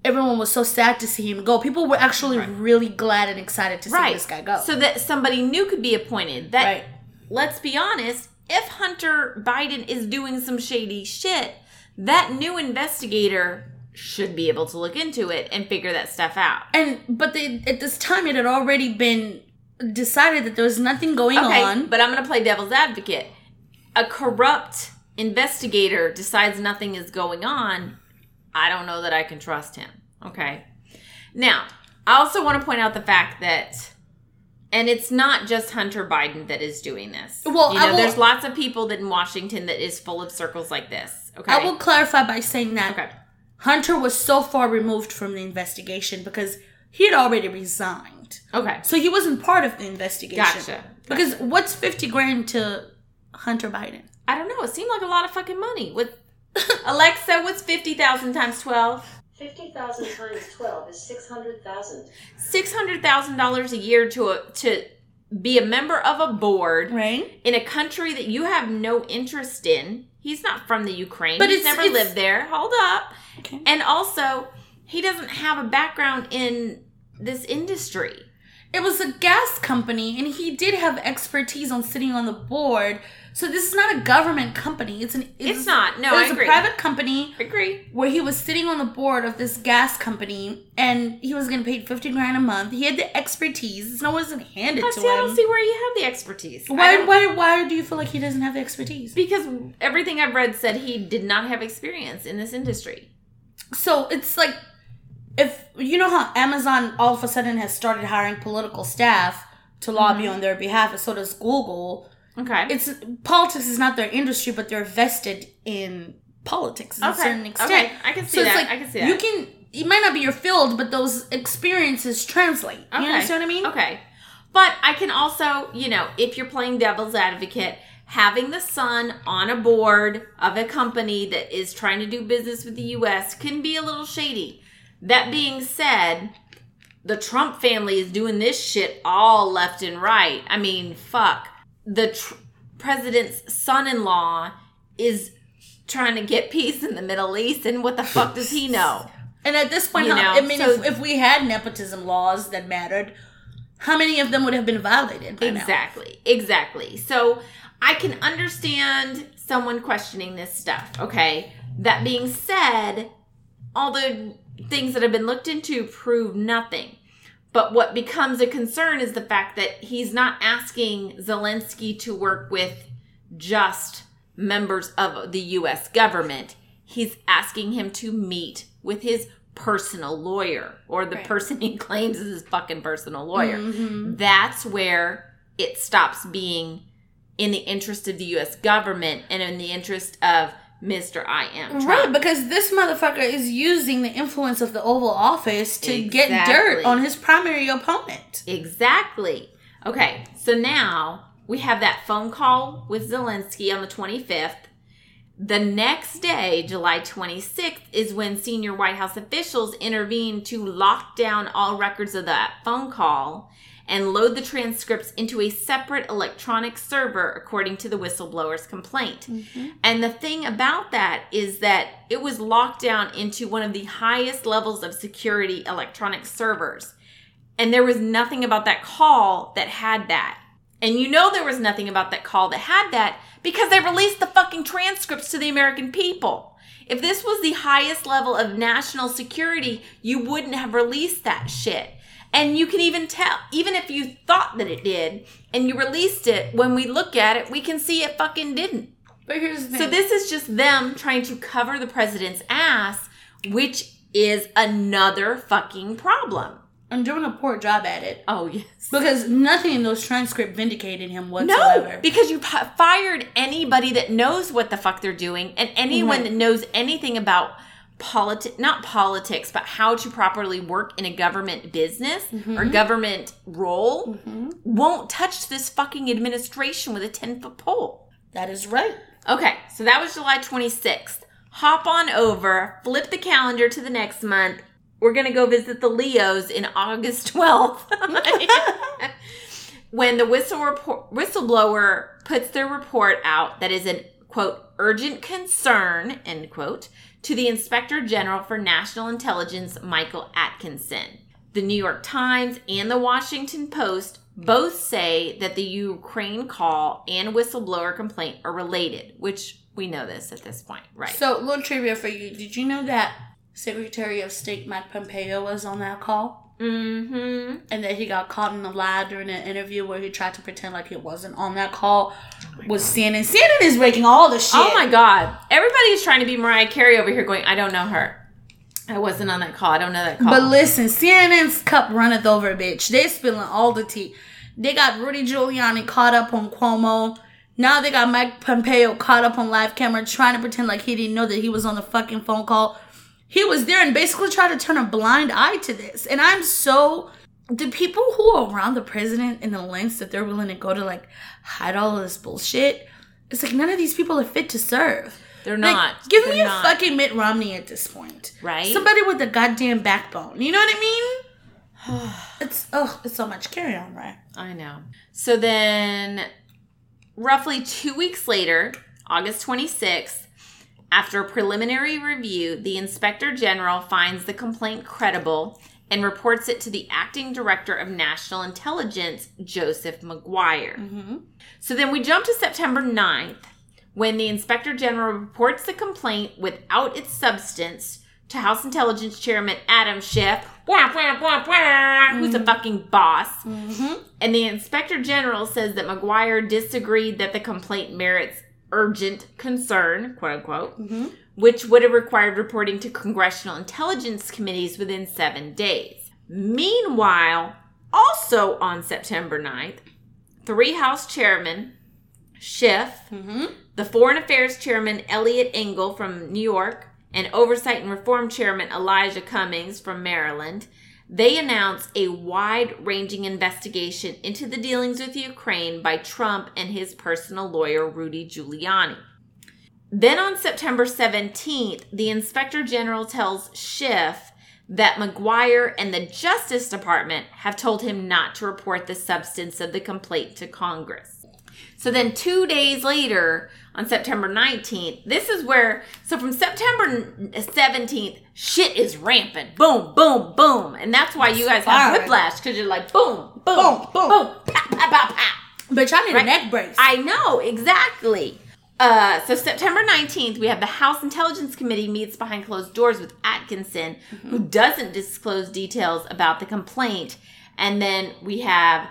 everyone was so sad to see him go. People were actually really glad and excited to see right. this guy go. So that somebody new could be appointed. That Right. let's be honest, if Hunter Biden is doing some shady shit, that new investigator should be able to look into it and figure that stuff out. and, but they, at this time, it had already been decided that there was nothing going Okay, on. but I'm going to play devil's advocate. A corrupt investigator decides nothing is going on. I don't know that I can trust him. Okay. Now, I also want to point out the fact that, and it's not just Hunter Biden that is doing this. Well, you know, will- there's lots of people that in Washington that is full of circles like this. Okay. I will clarify by saying that Okay. Hunter was so far removed from the investigation because he had already resigned. Okay. So he wasn't part of the investigation. Gotcha. Because what's 50 grand to Hunter Biden? I don't know. It seemed like a lot of fucking money. With Alexa, what's fifty thousand times twelve? 50,000 times 12 is 600,000. six hundred thousand dollars a year to a, to be a member of a board Right? in a country that you have no interest in. He's not from the Ukraine. But He's it's- never it's- lived there. Hold up. Okay. And also, he doesn't have a background in this industry. It was a gas company, and he did have expertise on sitting on the board. So this is not a government company. It's an. It's not. No, it I was agree. a private company I Agree. where he was sitting on the board of this gas company, and he was getting paid fifty grand a month. He had the expertise. No one wasn't handed I to see, I don't see where you have the expertise. Why? Why? Why do you feel like he doesn't have the expertise? Because everything I've read said he did not have experience in this industry. So it's like if you know how Amazon all of a sudden has started hiring political staff to lobby Mm-hmm. on their behalf, and so does Google. Okay. It's politics is not their industry, but they're vested in politics to a certain extent. Okay. I can see so that. like I can see that. you can. It might not be your field, but those experiences translate. Okay. You Okay. understand what I mean? Okay. But I can also, you know, if you're playing devil's advocate, having the son on a board of a company that is trying to do business with the US can be a little shady. That being said, the Trump family is doing this shit all left and right. I mean, fuck. The tr- president's son in law is trying to get peace in the Middle East, and what the fuck does he know? And at this point, You how, know, I mean, so- if, if we had nepotism laws that mattered, how many of them would have been violated by now? Exactly. Exactly. So I can understand someone questioning this stuff. Okay. That being said, all the things that have been looked into prove nothing. But what becomes a concern is the fact that he's not asking Zelensky to work with just members of the US government. He's asking him to meet with his personal lawyer or the Right. person he claims is his fucking personal lawyer. Mhm. That's where it stops being in the interest of the US government and in the interest of Mr. I am Trump. Right, because this motherfucker is using the influence of the Oval Office to get dirt on his primary opponent. Exactly. Okay, so now we have that phone call with Zelensky on the 25th. The next day, July 26th, is when senior White House officials intervene to lock down all records of that phone call and load the transcripts into a separate electronic server, according to the whistleblower's complaint. Mm-hmm. And the thing about that is that it was locked down into one of the highest levels of security electronic servers. And there was nothing about that call that had that. And you know there was nothing about that call that had that because they released the fucking transcripts to the American people. If this was the highest level of national security, you wouldn't have released that shit. And you can even tell, even if you thought that it did and you released it, when we look at it, we can see it fucking didn't. But here's the thing. So this is just them trying to cover the president's ass which is another fucking problem. I'm doing a poor job at it Oh, yes. because nothing in those transcripts vindicated him whatsoever. No, because you p- fired anybody that knows what the fuck they're doing, and anyone Right. that knows anything about not politics, but how to properly work in a government business Mm-hmm. or government role, won't touch this fucking administration with a 10 foot pole. that is right. Okay, so that was July 26th. Hop on over, flip the calendar to the next month. We're going to go visit the Leos in August 12th. when the whistle report, whistleblower puts their report out that is an quote urgent concern end quote to the inspector general for national intelligence michael atkinson. The new york times and the washington post both say that the ukraine call and whistleblower complaint are related which we know this at this point right? So, little trivia for you: Did you know that Secretary of State Mike Pompeo was on that call, mm-hmm and that he got caught in a lie during an interview where he tried to pretend like he wasn't on that call with CNN. CNN is breaking all the shit. oh my god Everybody is trying to be mariah carey over here going i don't know her i wasn't on that call i don't know that call But listen, CNN's cup runneth over, bitch. They spilling all the tea. They got Rudy Giuliani caught up on Cuomo. Now they got Mike Pompeo caught up on live camera trying to pretend like he didn't know that he was on the fucking phone call. He was there and basically tried to turn a blind eye to this. And I'm so the people who are around the president in the lengths that they're willing to go to like hide all of this bullshit. It's like none of these people are fit to serve. they're Like, not give They're me a fucking Mitt Romney at this point. Right? Somebody with a goddamn backbone. You know what I mean? it's oh, it's so much. Carry on, right? I know. So then, roughly two weeks later, August 26th, after a preliminary review, the inspector general finds the complaint credible and reports it to the acting director of national intelligence, Joseph Maguire. Mm-hmm. So then we jump to September 9th when the inspector general reports the complaint without its substance to House Intelligence Chairman Adam Schiff, wah, wah, wah, wah, who's a mm-hmm. fucking boss. Mm-hmm. And the inspector general says that McGuire disagreed that the complaint merits urgent concern, quote unquote, mm-hmm. which would have required reporting to congressional intelligence committees within seven days. Meanwhile, also on September 9th, three House chairmen, Schiff, mm-hmm. the Foreign Affairs Chairman Eliot Engel from New York, and Oversight and Reform Chairman Elijah Cummings from Maryland, they announced a wide ranging investigation into the dealings with Ukraine by Trump and his personal lawyer, Rudy Giuliani. Then on September 17th, the Inspector General tells Schiff that Maguire and the Justice Department have told him not to report the substance of the complaint to Congress. So then, two days later, on September 19th, this is where, so from September 17th, shit is rampant. Boom, boom, boom. And that's why you guys have whiplash, because you're like, boom, boom, Boom, boom, boom. pow, pow, pow, pow. Bitch, I need Right. a neck brace. I know, exactly. Uh, so September 19th, we have the House Intelligence Committee meets behind closed doors with Atkinson, who doesn't disclose details about the complaint. And then we have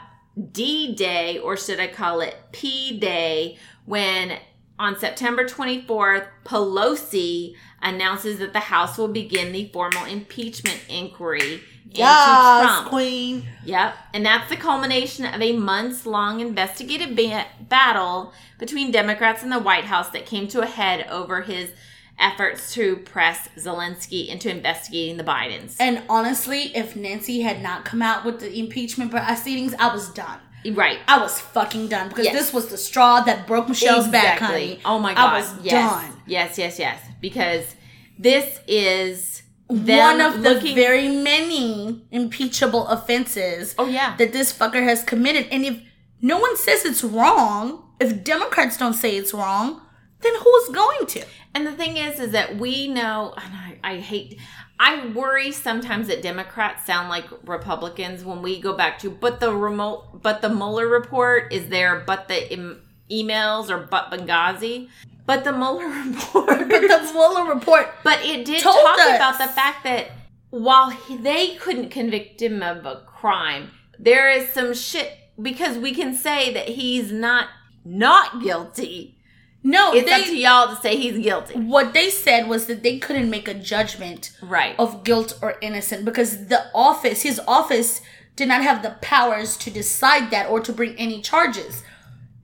D Day, or should I call it P Day, when on September 24th, Pelosi announces that the House will begin the formal impeachment inquiry into yes, Trump. queen. Yep. And that's the culmination of a months long investigative ba- battle between Democrats and the White House that came to a head over his efforts to press Zelensky into investigating the Bidens. And honestly, if Nancy had not come out with the impeachment proceedings, I was done. Right. I was fucking done because Yes. this was the straw that broke Michelle's back, honey. Oh my god. I was yes. done. Yes, yes, yes. Because this is One of the looking very many impeachable offenses Oh yeah. that this fucker has committed. And if no one says it's wrong, if Democrats don't say it's wrong, then who's going to? And the thing is, is that we know, and I, I hate, I worry sometimes that Democrats sound like Republicans when we go back to, but the remote, but the Mueller report is there, but the em- emails or but Benghazi, but the Mueller report, But the Mueller report, but it did talk us. about the fact that while he, they couldn't convict him of a crime, there is some shit because we can say that he's not not guilty. No, It's they, up to y'all to say he's guilty. what they said was that they couldn't make a judgment Right. of guilt or innocent because the office, his office, did not have the powers to decide that or to bring any charges.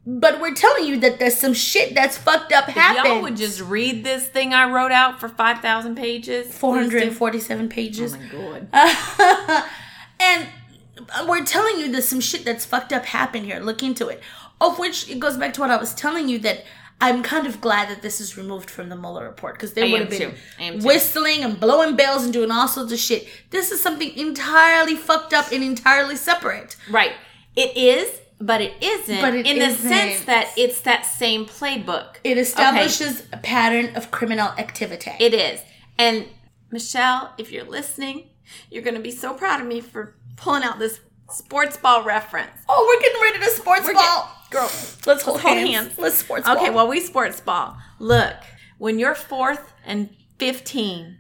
But we're telling you that there's some shit that's fucked up If happened. y'all would just read this thing I wrote out for 5,000 pages. Four hundred and forty-seven pages. Oh my god. and we're telling you there's some shit that's fucked up happened here. Look into it. Of which it goes back to what I was telling you that I'm kind of glad that this is removed from the Mueller report because they would have been too. I am too. whistling and blowing bells and doing all sorts of shit. This is something entirely fucked up and entirely separate. Right. It is, but it isn't. But it in the isn't. sense that it's that same playbook. It establishes a pattern of criminal activity. It is. And Michelle, if you're listening, you're going to be so proud of me for pulling out this sports ball reference. oh, we're getting rid of the sports We're ball. Girl, Let's hold, hold hands. hands. Let's sports ball. Okay, well, we sports ball. Look, when you're fourth and 15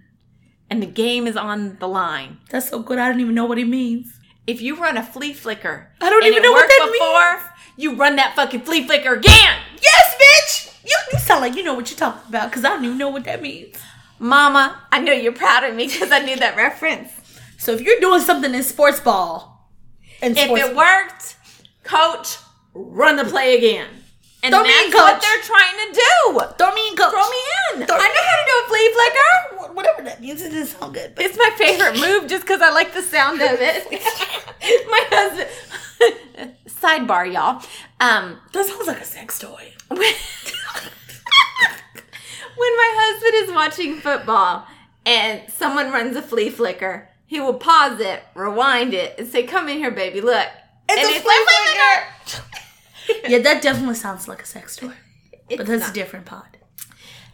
and the game is on the line, That's so good. I don't even know what it means. if you run a flea flicker, I don't even know what that before, you run that fucking flea flicker again. Yes, bitch. You, you sound like you know what you're talking about because I don't even know what that means. Mama, I know you're proud of me because I knew that reference. So if you're doing something in sports ball, and If sports, it worked, coach, run the play again. And Throw that's in, what they're trying to do. throw me in, coach. Throw me in. Throw I know how to do a flea flicker. Whatever that means, it doesn't sound good. But It's my favorite move just because I like the sound of it. my husband. Sidebar, y'all. Um, that sounds like a sex toy. when, my husband is watching football and someone runs a flea flicker, he will pause it, rewind it, and say, "Come in here, baby. Look." It's and a flea flicker. yeah, that definitely sounds like a sex toy. It's But that's not. a different pod.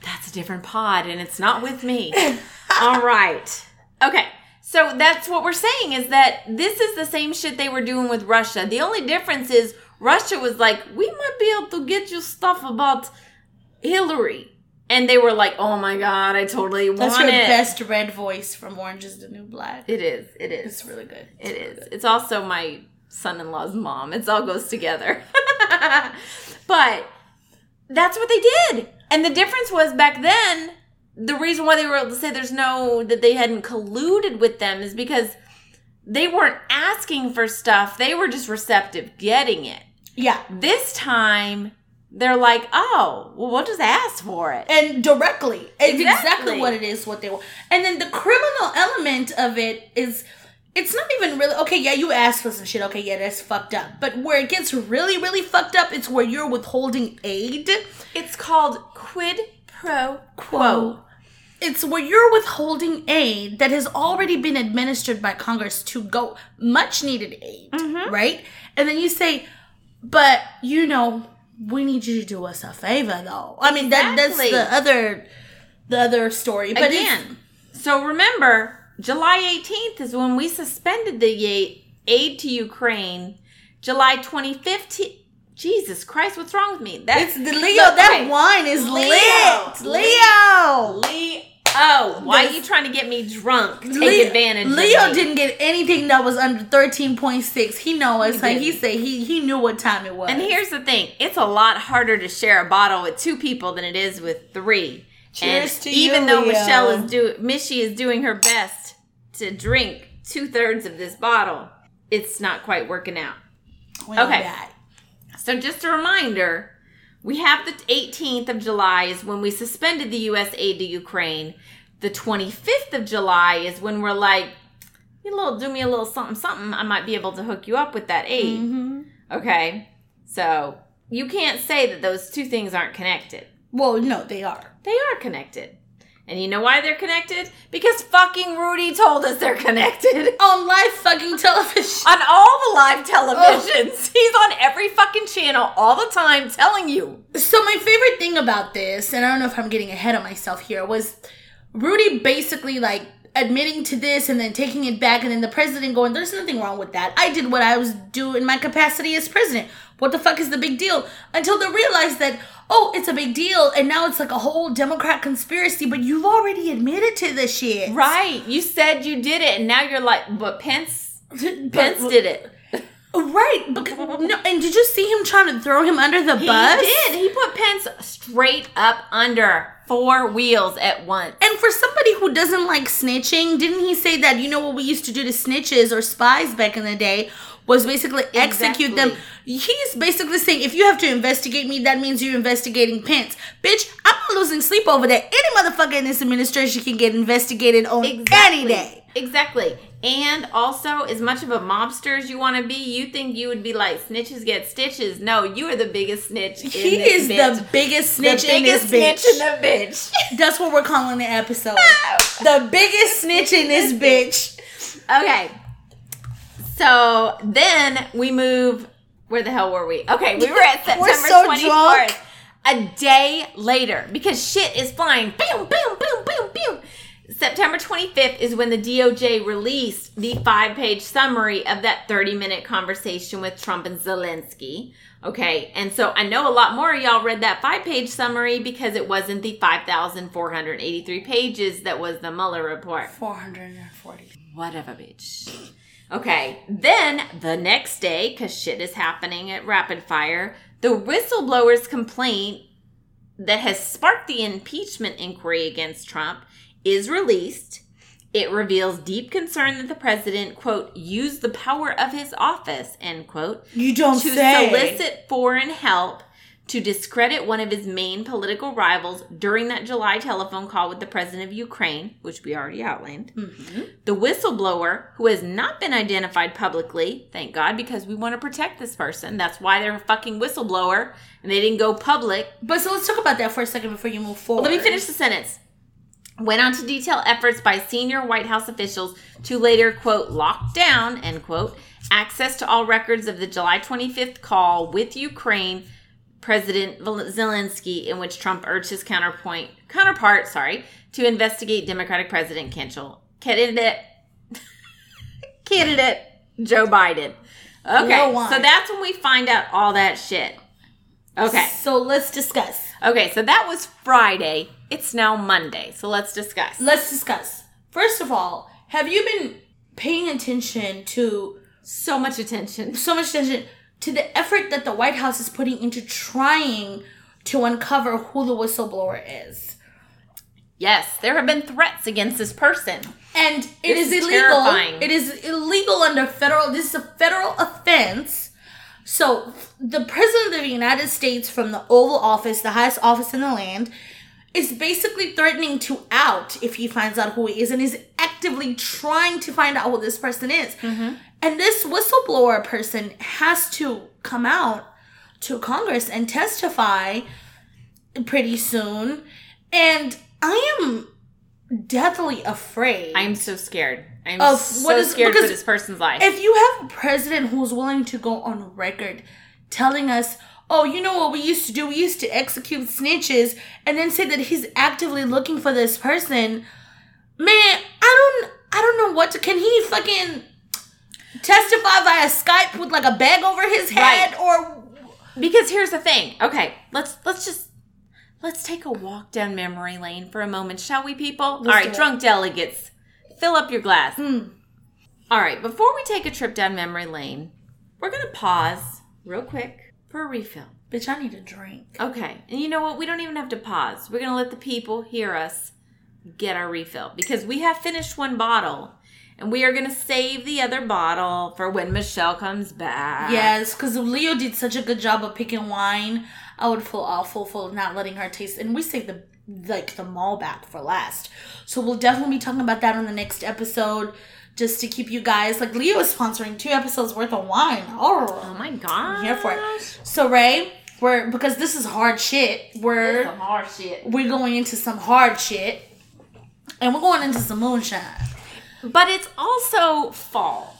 That's a different pod, and it's not with me. All right. Okay. So that's what we're saying is that this is the same shit they were doing with Russia. The only difference is Russia was like, we might be able to get you stuff about Hillary. And they were like, oh my God, I totally want to. That's your it. best red voice from Orange is the New Black. It is. It is. It's really good. It is. It's also my son-in-law's mom. It all goes together. but that's what they did. And the difference was back then, the reason why they were able to say there's no that they hadn't colluded with them is because they weren't asking for stuff. They were just receptive getting it. Yeah. This time they're like, "Oh, well we'll just ask for it." and directly. It's exactly. Exactly. what it is, what they want. And then the criminal element of it is it's not even really okay, yeah, you asked for some shit, okay, yeah, that's fucked up. But where it gets really, really fucked up, it's where you're withholding aid. It's called quid pro quo. It's where you're withholding aid that has already been administered by Congress to go much needed aid, mm-hmm. right? And then you say, but you know, we need you to do us a favor though. I mean that that's the other the other story. But again. So remember, July 18th is when we suspended the aid to Ukraine. July 2015. Jesus Christ, what's wrong with me? That, It's the Leo. Look, that okay. wine is Leo. lit. Leo. Leo. Oh, why are you trying to get me drunk? Take Leo, advantage. of Leo didn't get anything that was under thirteen point six. He know us. He Like he said, he he knew what time it was. And here's the thing: it's a lot harder to share a bottle with two people than it is with three. Cheers and to even you, though Leo. Michelle is do Mishy is doing her best to drink two thirds of this bottle, it's not quite working out. Know okay. So just a reminder, we have the 18th of July is when we suspended the U.S. aid to Ukraine. The 25th of July is when we're like, you little do me a little something something. I might be able to hook you up with that aid. Mhm. Okay, so you can't say that those two things aren't connected. Well, no, they are. They are connected. And you know why they're connected? Because fucking Rudy told us they're connected. On live fucking television. On all the live televisions. Oh. He's on every fucking channel all the time telling you. So my favorite thing about this, and I don't know if I'm getting ahead of myself here, was Rudy basically like admitting to this and then taking it back, and then the president going, "There's nothing wrong with that. I did what I was due in my capacity as president. What the fuck is the big deal?" Until they realize that, oh, it's a big deal, and now it's like a whole Democrat conspiracy. But you've already admitted to this shit, Right. You said you did it, and now you're like, but Pence But- Pence did it. Right. Because, no, and did you see him trying to throw him under the bus? He did. He put Pence straight up under four wheels at once. And for somebody who doesn't like snitching, didn't he say that you know what we used to do to snitches or spies back in the day was basically execute them? He's basically saying if you have to investigate me, that means you're investigating Pence. Bitch, I'm not losing sleep over that. Any motherfucker in this administration can get investigated on any day. Exactly. And also, as much of a mobster as you want to be, you think you would be like snitches get stitches. No, you are the biggest snitch. In He this is bitch. the biggest The snitch in this biggest bitch. snitch in the bitch. That's what we're calling the episode. the biggest snitch in this bitch. Okay. So then we move. Where the hell were we? Okay, we were at September We're so 24th. A day later, because shit is flying. Boom, boom, boom, boom, boom. September 25th is when the DOJ released the five page summary of that 30 minute conversation with Trump and Zelensky. Okay, and so I know a lot more of y'all read that five page summary because it wasn't the 5,483 pages that was the Mueller report. 440. Whatever, bitch. Okay, then the next day, because shit is happening at rapid fire, the whistleblower's complaint that has sparked the impeachment inquiry against Trump is released. It reveals deep concern that the president, quote, used the power of his office, end quote, You don't to say. solicit foreign help to discredit one of his main political rivals during that July telephone call with the president of Ukraine, which we already outlined. Mm-hmm. The whistleblower, who has not been identified publicly, thank God, because we want to protect this person. That's why they're a fucking whistleblower and they didn't go public. But so let's talk about that for a second before you move forward. Let me finish the sentence. Went on to detail efforts by senior White House officials to later, quote, lock down, end quote, access to all records of the July 25th call with Ukraine President Zelensky, in which Trump urged his counterpoint, counterpart, sorry, to investigate Democratic President Kinchel, candidate, candidate Joe Biden. Okay, No so that's when we find out all that shit. Okay. So let's discuss. Okay, so that was Friday. It's now Monday. So let's discuss. Let's discuss. First of all, have you been paying attention to so much attention. so much attention to the effort that the White House is putting into trying to uncover who the whistleblower is? Yes, there have been threats against this person. And it is is illegal. terrifying. It is illegal under federal. This is a federal offense. So the president of the United States, from the Oval Office, the highest office in the land, is basically threatening to out if he finds out who he is, and is actively trying to find out who this person is. Mm-hmm. And this whistleblower person has to come out to Congress and testify pretty soon. And I am deathly afraid. I'm so scared. I'm Of so what is- scared for this person's life. if you have a president who's willing to go on record telling us, oh, you know what we used to do? We used to execute snitches and then say that he's actively looking for this person, man, I don't I don't know what to can he fucking testify via Skype with like a bag over his head Right. or because here's the thing. Okay, let's let's just let's take a walk down memory lane for a moment, shall we, people? All right, drunk delegates, fill up your glass. Hmm. All right, before we take a trip down memory lane, we're gonna pause real quick for a refill. bitch, I need a drink. Okay, and you know what? We don't even have to pause. We're gonna let the people hear us get our refill because we have finished one bottle, and we are gonna save the other bottle for when Michelle comes back. Yes, because Leo did such a good job of picking wine. I would feel awful for not letting her taste. And we saved the like the Malbec for last, so we'll definitely be talking about that on the next episode, just to keep you guys like Leo is sponsoring two episodes worth of wine. Oh Oh, my god. I'm here for it. So Ray, we're because this is hard shit. We're Some hard shit. we're going into some hard shit, and we're going into some moonshine. But it's also fall.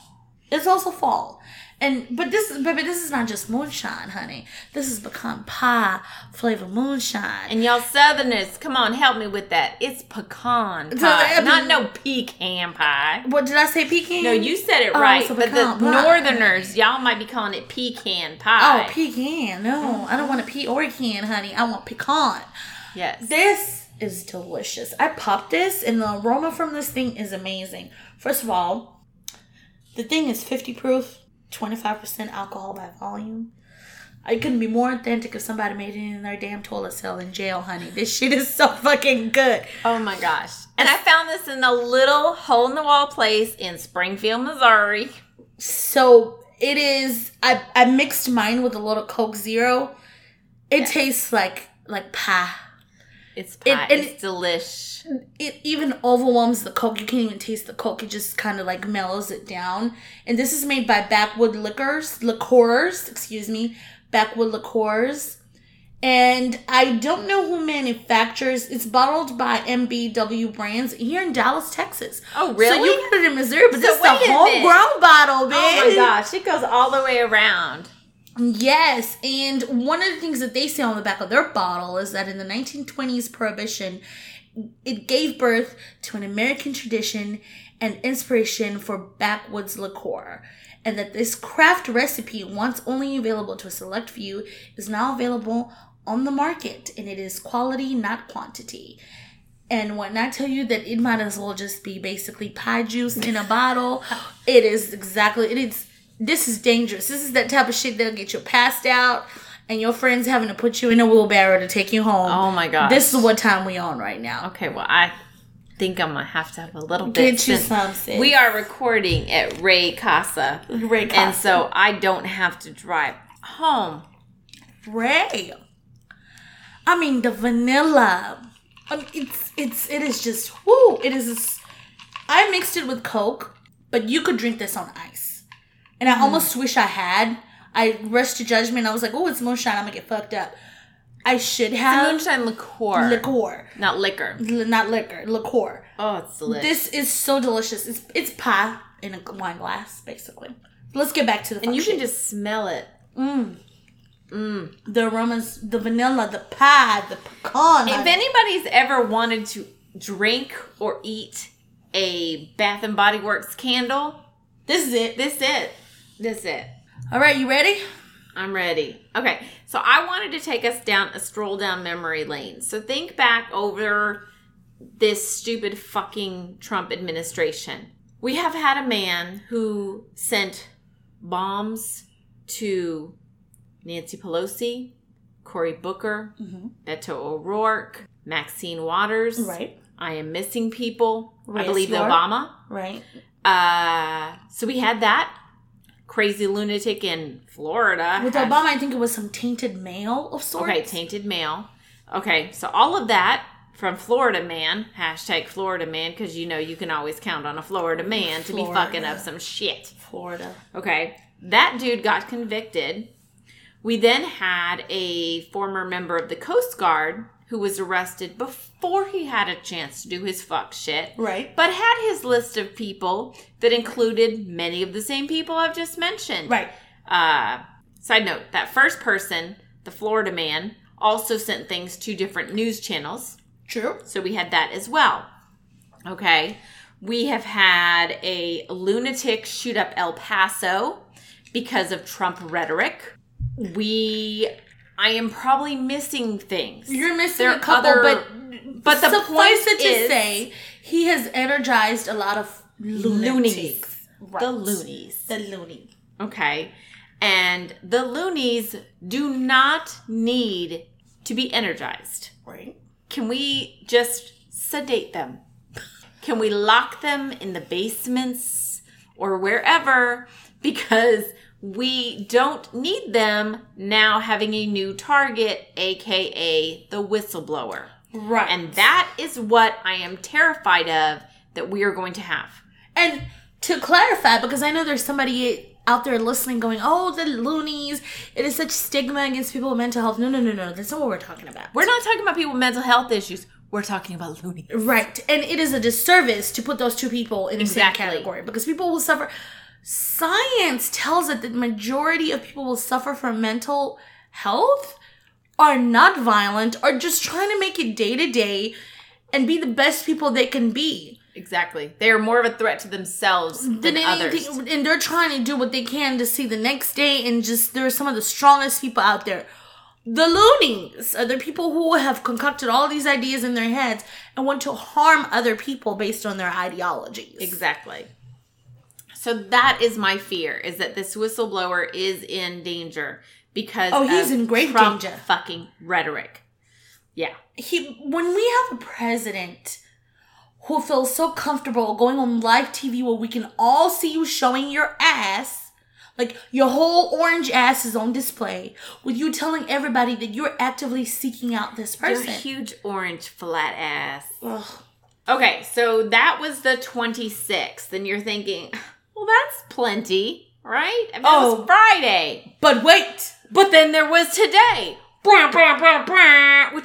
It's also fall. And but this baby, this is not just moonshine, honey. This is pecan pie flavor moonshine. And y'all southerners, come on, help me with that. It's pecan So, pie, uh, not no pecan pie. what did I say? Pecan? No, you said it Oh, right, so but the pie. northerners, y'all might be calling it pecan pie. Oh, pecan. No, I don't want a pea or can, honey. I want pecan. yes. This is delicious. I popped this, and the aroma from this thing is amazing. First of all, the thing is 50 proof. 25% alcohol by volume. I couldn't be more authentic if somebody made it in their damn toilet cell in jail, honey. This shit is so fucking good. Oh my gosh. And I found this in a little hole in the wall place in Springfield, Missouri. So it is. I I mixed mine with a little Coke Zero. It tastes like like pie. It's It- pie. and it's delish. It even overwhelms the Coke. You can't even taste the Coke. It just kind of like mellows it down. And this is made by Backwood Liquors, liqueurs, excuse me, Backwood Liqueurs. And I don't know who manufactures. It's bottled by MBW Brands here in Dallas, Texas. Oh, really? So you get it in Missouri, but So this is a homegrown bottle, bitch. Oh my gosh, it goes all the way around. Yes, and one of the things that they say on the back of their bottle is that in the 1920s prohibition, it gave birth to an American tradition and inspiration for backwoods liqueur. And that this craft recipe, once only available to a select few, is now available on the market. And it is quality, not quantity. And when I tell you that it might as well just be basically pie juice in a bottle, it is exactly it is this is dangerous. This is that type of shit that'll get you passed out and your friends having to put you in a wheelbarrow to take you home. Oh my god. This is what time we on right now. Okay, well, I think I'm gonna have to have a little bit. Get you since some. We are recording at Ray Casa, Ray and so I don't have to drive home. Ray. I mean the vanilla. I mean, it's it's it is just whoo. It is. I mixed it with Coke, but you could drink this on ice, and I almost wish I had. I rushed to judgment. I was like, "Oh, it's moonshine. I'm gonna get fucked up." I should have Moonshine liqueur, liqueur, not liquor. L- not liquor, liqueur. Oh, it's delicious. This is so delicious. It's it's pie in a wine glass, basically. Let's get back to the and you can just smell it. Mmm. Mm. The aromas, the vanilla, the pie, the pecan. If anybody's ever wanted to drink or eat a Bath and Body Works candle, this is it. this is it. This it. All right, you ready? I'm ready. Okay, so I wanted to take us down a stroll down memory lane. So think back over this stupid fucking Trump administration. We have had a man who sent bombs to Nancy Pelosi, Cory Booker, Beto O'Rourke, Maxine Waters. Right. I am missing people. I believe. Obama. Right. Uh, so we had that crazy lunatic in Florida. With had- Obama, I think it was some tainted mail of sorts. Okay, tainted mail. Okay, so all of that from Florida man, hashtag Florida man, because you know you can always count on a Florida man to be fucking up some shit. Florida. Okay, that dude got convicted. We then had a former member of the Coast Guard who was arrested before he had a chance to do his fuck shit. Right. But had his list of people that included many of the same people I've just mentioned. Right. Uh, side note: that first person, the Florida man, also sent things to different news channels. True. So we had that as well. Okay. We have had a lunatic shoot up El Paso because of Trump rhetoric. We, I am probably missing things. You're missing There a couple, are but but the suffice point it to is- say, he has energized a lot of lunatics. loonies. Right. The loonies. The loony. Okay. And the loonies do not need to be energized. Right. Can we just sedate them? Can we lock them in the basements or wherever? Because we don't need them now having a new target, aka the whistleblower. Right. And that is what I am terrified of that we are going to have. And to clarify, because I know there's somebody out there listening going, oh, the loonies, it is such stigma against people with mental health. No, no, no, no. That's not what we're talking about. We're not talking about people with mental health issues. We're talking about loonies. Right. And it is a disservice to put those two people in the Exactly. same category because people will suffer. Science tells us that the majority of people will suffer from mental health are not violent, are just trying to make it day to day and be the best people they can be. Exactly. They are more of a threat to themselves than, than others. and they're trying to do what they can to see the next day. And just there are some of the strongest people out there. The loonies are the people who have concocted all these ideas in their heads and want to harm other people based on their ideologies. Exactly. So that is my fear: is that this whistleblower is in danger because Oh, he's of in great Trump danger. Fucking rhetoric. Yeah. he when we have a president who feels so comfortable going on live TV where we can all see you showing your ass, like your whole orange ass is on display, with you telling everybody that you're actively seeking out this Your person. huge orange flat ass. Ugh. Okay, so that was the 26th, and you're thinking, well, that's plenty, right? I mean, Oh. was Friday. But wait, But then there was today. Which,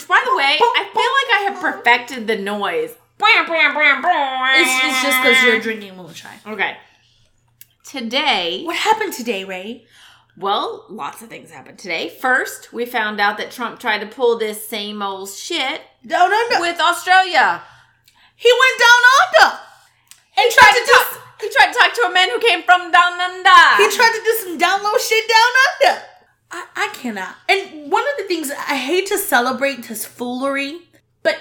by the way, I feel like I have perfected the noise. It's, it's just because you're drinking moonshine. Okay. Today, What happened today, Ray? well, lots of things happened today. First, we found out that Trump tried to pull this same old shit Down under. with Australia. he went down under. He tried to talk. He tried to talk to a man who came from down under. He tried to do some down low shit down under. I, I cannot. And one of the things I hate to celebrate his foolery, but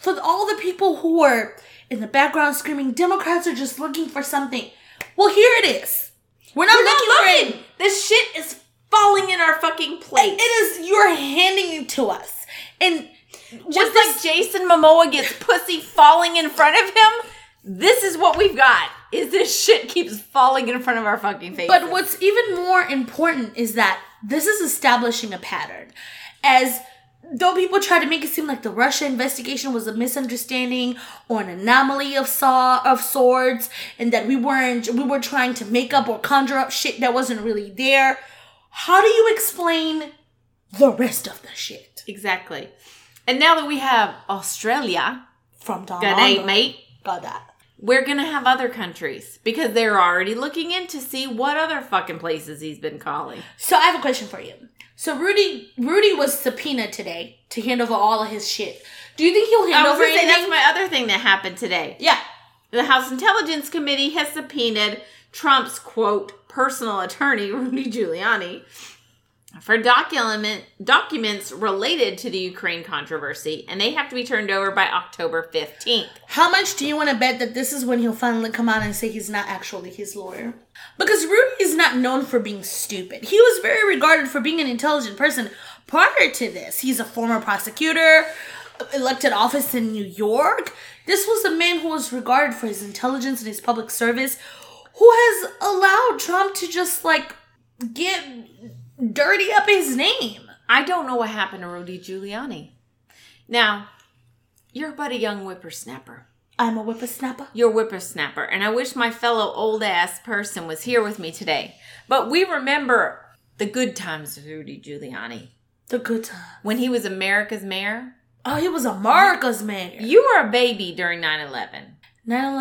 for all the people who are in the background screaming, Democrats are just looking for something. Well, here it is. We're not We're not looking for looking. This shit is falling in our fucking plate. it. Is you're handing it to us, and Just what like Jason Momoa gets pussy falling in front of him, this is what we've got. Is this shit keeps falling in front of our fucking faces. But what's even more important is that this is establishing a pattern. As though people try to make it seem like the Russia investigation was a misunderstanding or an anomaly of saw of sorts, and that we weren't we were trying to make up or conjure up shit that wasn't really there. How do you explain the rest of the shit exactly. And now that we have Australia, from Don good day, mate. Got that. We're gonna have other countries because they're already looking in to see what other fucking places he's been calling. So I have a question for you. So Rudy Rudy was subpoenaed today to hand over all of his shit. Do you think he'll hand I was over gonna say anything? that's my other thing that happened today. yeah. The House Intelligence Committee has subpoenaed Trump's quote personal attorney Rudy Giuliani for document documents related to the Ukraine controversy, and they have to be turned over by October fifteenth. How much do you want to bet that this is when he'll finally come out and say he's not actually his lawyer? Because Rudy is not known for being stupid. He was very regarded for being an intelligent person prior to this. He's a former prosecutor, elected office in New York. This was a man who was regarded for his intelligence and his public service, who has allowed Trump to just like get dirty up his name. I don't know what happened to Rudy Giuliani. Now, you're but a young whippersnapper. I'm a whippersnapper. You're a whippersnapper, and I wish my fellow old ass person was here with me today. But we remember the good times of Rudy Giuliani The good time. when he was America's mayor. Oh, he was America's man. You were a baby during 9 11. 9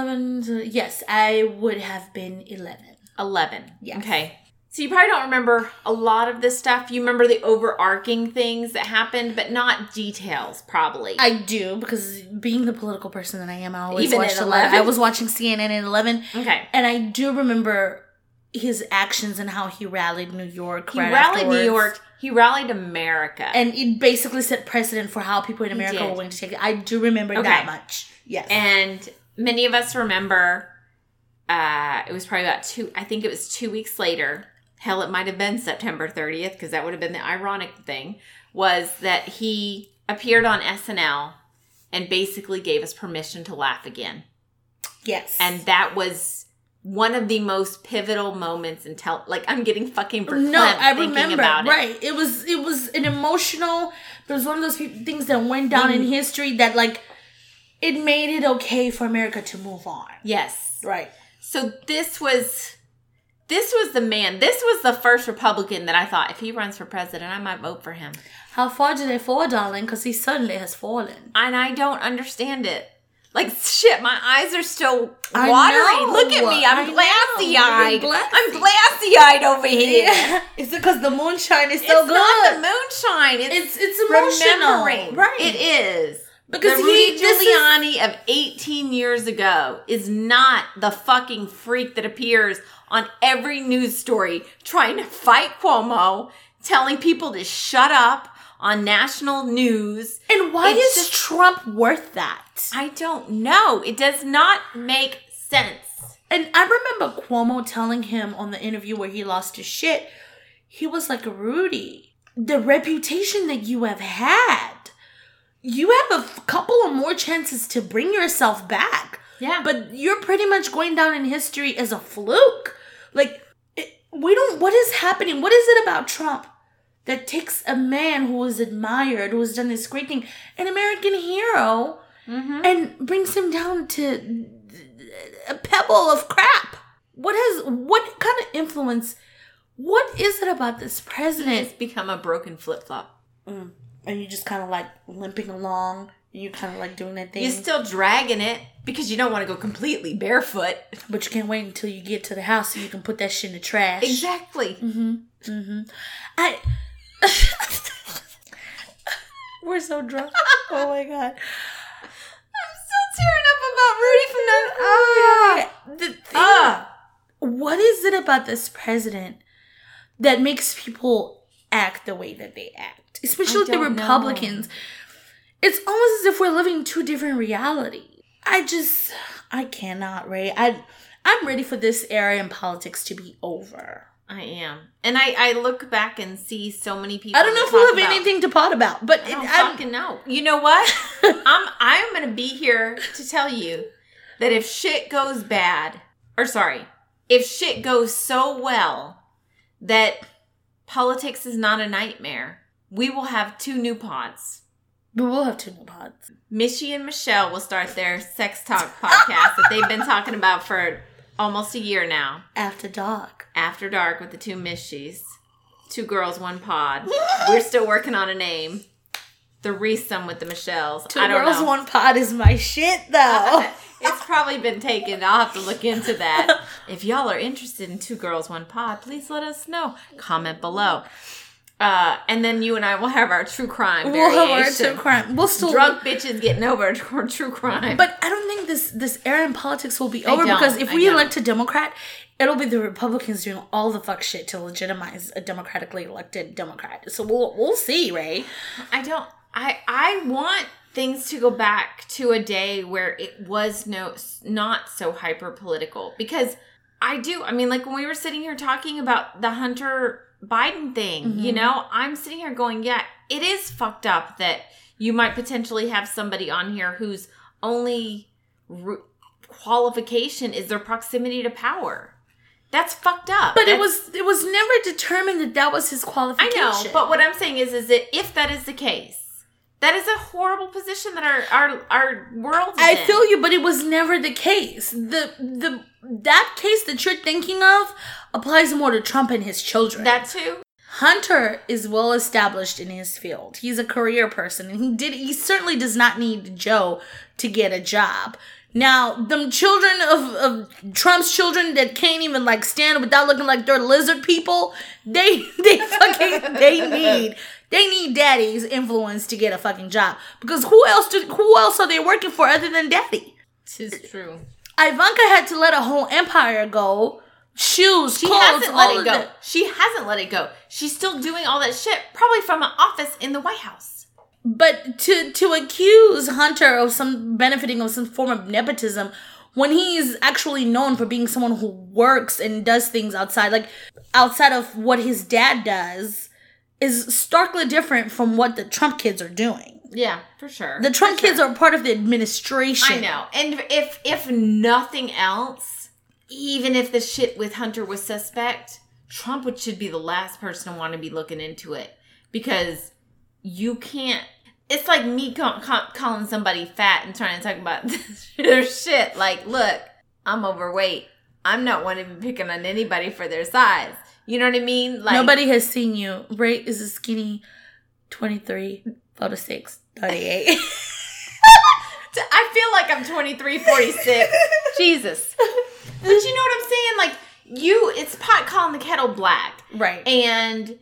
11, yes, I would have been 11. 11. Yes. Okay. So you probably don't remember a lot of this stuff. You remember the overarching things that happened, but not details, probably. I do, because being the political person that I am, I always Even watched at a lot. 11? I was watching CNN at 11, okay. and I do remember his actions and how he rallied New York. He right rallied New. York. He rallied America. And it basically set precedent for how people in America were willing to take it. I do remember Okay. that much. Yes. And many of us remember uh it was probably about two I think it was two weeks later. Hell, it might have been September 30th, because that would have been the ironic thing, was that he appeared on SNL and basically gave us permission to laugh again. yes. And that was one of the most pivotal moments in tel like I'm getting fucking verklempt no, I remember. about it. right. It was it was an emotional. It was one of those things that went down Mm. in history that like it made it okay for America to move on. Yes. Right. So this was this was the man. This was the first Republican that I thought if he runs for president, I might vote for him. How far did it fall, darling? Because he suddenly has fallen. And I don't understand it. Like shit, my eyes are still watery. Look at me, I'm glassy eyed. I'm glassy eyed over here. Is it because the moonshine is It's so not good? the moonshine. It's, it's it's emotional, remembering. right? It is. Because the he- Rudy is- Giuliani of 18 years ago is not the fucking freak that appears on every news story trying to fight Cuomo, telling people to shut up on national news. And why It's is just- Trump worth that? I don't know. It does not make sense. And I remember Cuomo telling him on the interview where he lost his shit, he was like, Rudy, the reputation that you have had, you have a f- couple of more chances to bring yourself back. Yeah. But you're pretty much going down in history as a fluke. Like, it, we don't, what is happening? What is it about Trump that takes a man who is admired, who has done this great thing, an American hero, mm-hmm. and brings him down to a pebble of crap? What has, what kind of influence, what is it about this president? It's become a broken flip flop. Mm. and you just kind of like limping along, you kind of like doing that thing. You're still dragging it because you don't want to go completely barefoot. But you can't wait until you get to the house so you can put that shit in the trash. Exactly. Mm-hmm. Mm-hmm. I. We're so drunk. Oh my god. I'm still tearing up about Rudy from that. Ah, the thing, Ah. what is it about this president that makes people act the way that they act, especially the don't know. It's almost as if we're living two different realities. I just, I cannot, Ray. I, I'm ready for this era in politics to be over. I am, and I I look back and see so many people. I don't know if we'll have about- anything to pot about, but I don't it, I'm- fucking know. You know what? I'm I'm gonna be here to tell you that if shit goes bad, or sorry, if shit goes so well that politics is not a nightmare, we will have two new pods. But we'll have two new pods. Mishy and Michelle will start their sex talk podcast that they've been talking about for almost a year now. After dark. After Dark with the two Mishies. Two girls, one pod. We're still working on a name. The Threesome with the Michelles. Two I don't girls, know. one pod is my shit, though. it's probably been taken. I'll have to look into that. If y'all are interested in Two Girls, One Pod, please let us know. Comment below. Uh, and then you and I will have our true crime we'll have our true crime. We'll still Drunk bitches getting over true crime. But I don't think this this era in politics will be over because if I we don't. elect a Democrat, it'll be the Republicans doing all the fuck shit to legitimize a democratically elected Democrat. So we'll we'll see, Ray. I don't. I I want things to go back to a day where it was no not so hyper political because I do. I mean, like when we were sitting here talking about the Hunter Biden thing, you mm-hmm. know, I'm sitting here going, yeah, it is fucked up that you might potentially have somebody on here whose only r- qualification is their proximity to power. That's fucked up. But it was it was never determined that that was his qualification. I know, but what I'm saying is, is that if that is the case, that is a horrible position that our our our world. I in. feel you, but it was never the case. The the that case that you're thinking of applies more to Trump and his children. that too. Hunter is well established in his field. He's a career person and he did he certainly does not need Joe to get a job. Now, them children of, of Trump's children that can't even like stand without looking like they're lizard people, they they fucking they need they need daddy's influence to get a fucking job. Because who else do, who else are they working for other than daddy? Tis true. Ivanka had to let a whole empire go. Shoes, She clothes, hasn't all let it go. that. She hasn't let it go. She's still doing all that shit, probably from an office in the White House. But to to accuse Hunter of some benefiting of some form of nepotism when he's actually known for being someone who works and does things outside, like outside of what his dad does, is starkly different from what the Trump kids are doing. Yeah, for sure. The Trump For kids sure. are part of the administration. I know. And if if nothing else, even if the shit with Hunter was suspect, Trump would should be the last person to want to be looking into it because you can't. It's like me ca- ca- calling somebody fat and trying to talk about their shit. Like, look, I'm overweight. I'm not one to be picking on anybody for their size. You know what I mean? Like Nobody has seen you. Ray is a skinny 23, photo 6, 38. I feel like I'm 23, 46. Jesus. But you know what I'm saying? Like, you, it's pot calling the kettle black. right. And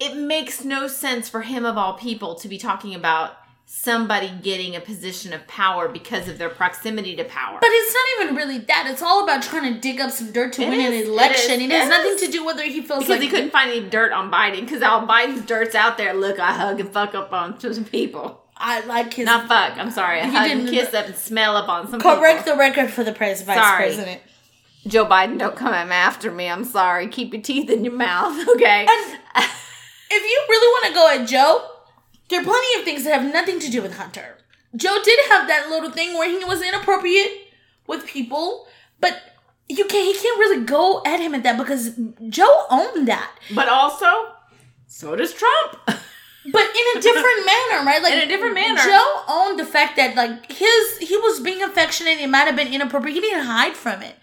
it makes no sense for him, of all people, to be talking about somebody getting a position of power because of their proximity to power. But it's not even really that. It's all about trying to dig up some dirt to It win is, an election. is, It has it nothing is. to do with whether he feels because like he couldn't find any dirt on Biden, because all Biden's dirt's out there. Look, I hug and fuck up on some people. I like his. Not fuck, I'm sorry. I hug and didn't- kiss up and smell up on some correct people. the record for the pres- vice Sorry. president. Joe Biden, don't come after me. I'm sorry. Keep your teeth in your mouth, okay? And if you really want to go at Joe, there are plenty of things that have nothing to do with Hunter. Joe did have that little thing where he was inappropriate with people, but you can't he can't really go at him at that because Joe owned that. but also, so does Trump. But in a different manner, right? Like In a different manner. Joe owned the fact that like his he was being affectionate, it might have been inappropriate. He didn't hide from it.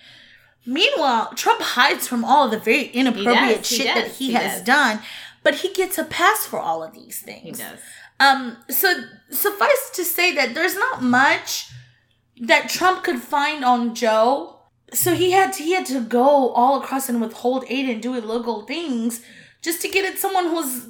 Meanwhile, Trump hides from all of the very inappropriate does, he shit that he, he has does. done, but he gets a pass for all of these things. he does. Um, so suffice to say that there's not much that Trump could find on Joe. So he had to he had to go all across and withhold aid and do illegal things just to get at someone who's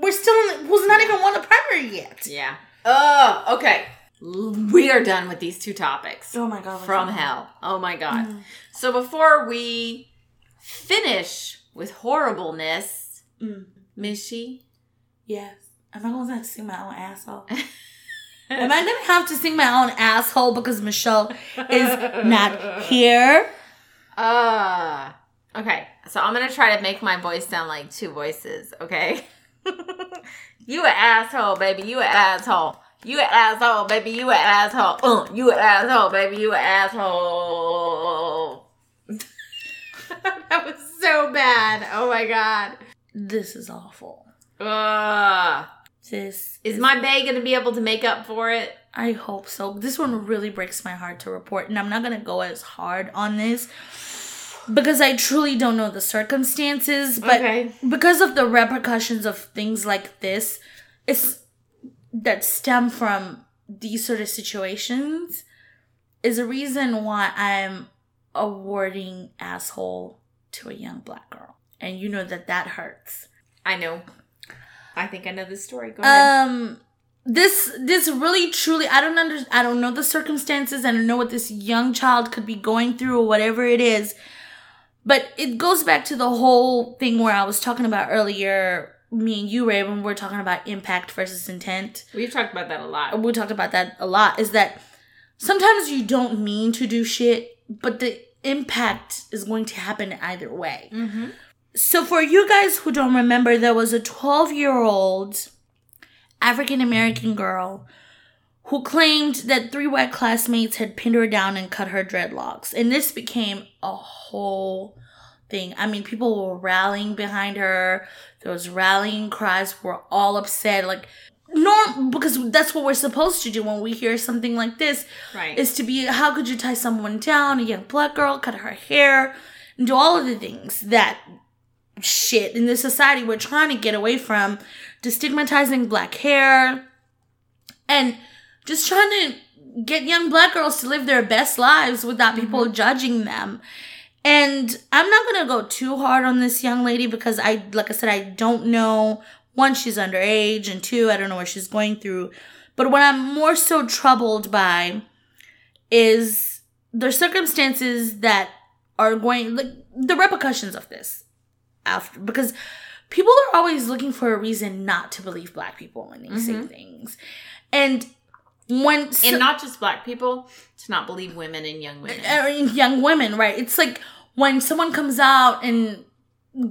we're still in, who's not even won the primary yet. Yeah. Oh, okay. We are done with these two topics. Oh my god! From hell. Oh my god. So before we finish with horribleness, Mm. Mishy, Yes. Am I gonna have to sing my own asshole? Am I gonna have to sing my own asshole because Michelle is not here? Uh okay. So I'm gonna try to make my voice sound like two voices, okay? You an asshole, baby, you an asshole. You an asshole, baby, you an asshole. Uh, you an asshole, baby, you an asshole. that was so bad. Oh my god. This is awful. Uh, This is my bae gonna be able to make up for it? I hope so. This one really breaks my heart to report, and I'm not gonna go as hard on this because I truly don't know the circumstances. But Okay. because of the repercussions of things like this, it's that stem from these sort of situations, is a reason why I'm awarding asshole to a young black girl, and you know that that hurts. I know. I think I know this story. Go ahead. Um, this this really truly I don't under I don't know the circumstances. I don't know what this young child could be going through or whatever it is. But it goes back to the whole thing where I was talking about earlier, me and you, Ray, when we we're talking about impact versus intent. We've talked about that a lot. We talked about that a lot. Is that sometimes you don't mean to do shit, but the impact is going to happen either way. Mm-hmm. So, for you guys who don't remember, there was a 12 year old African American girl who claimed that three white classmates had pinned her down and cut her dreadlocks. And this became a whole thing. I mean, people were rallying behind her. There was rallying cries. We're all upset. Like, norm because that's what we're supposed to do when we hear something like this Right. is to be how could you tie someone down a young black girl cut her hair and do all of the things that shit in this society we're trying to get away from destigmatizing black hair and just trying to get young black girls to live their best lives without mm-hmm. people judging them. And i'm not gonna go too hard on this young lady because i like i said i don't know. One she's underage and two i don't know what she's going through. But what i'm more so troubled by is the circumstances that are going like the repercussions of this after because people are always looking for a reason not to believe black people when they say mm-hmm. things. And when so- and not just black people to not believe women and young women. uh, young women, right? It's like when someone comes out and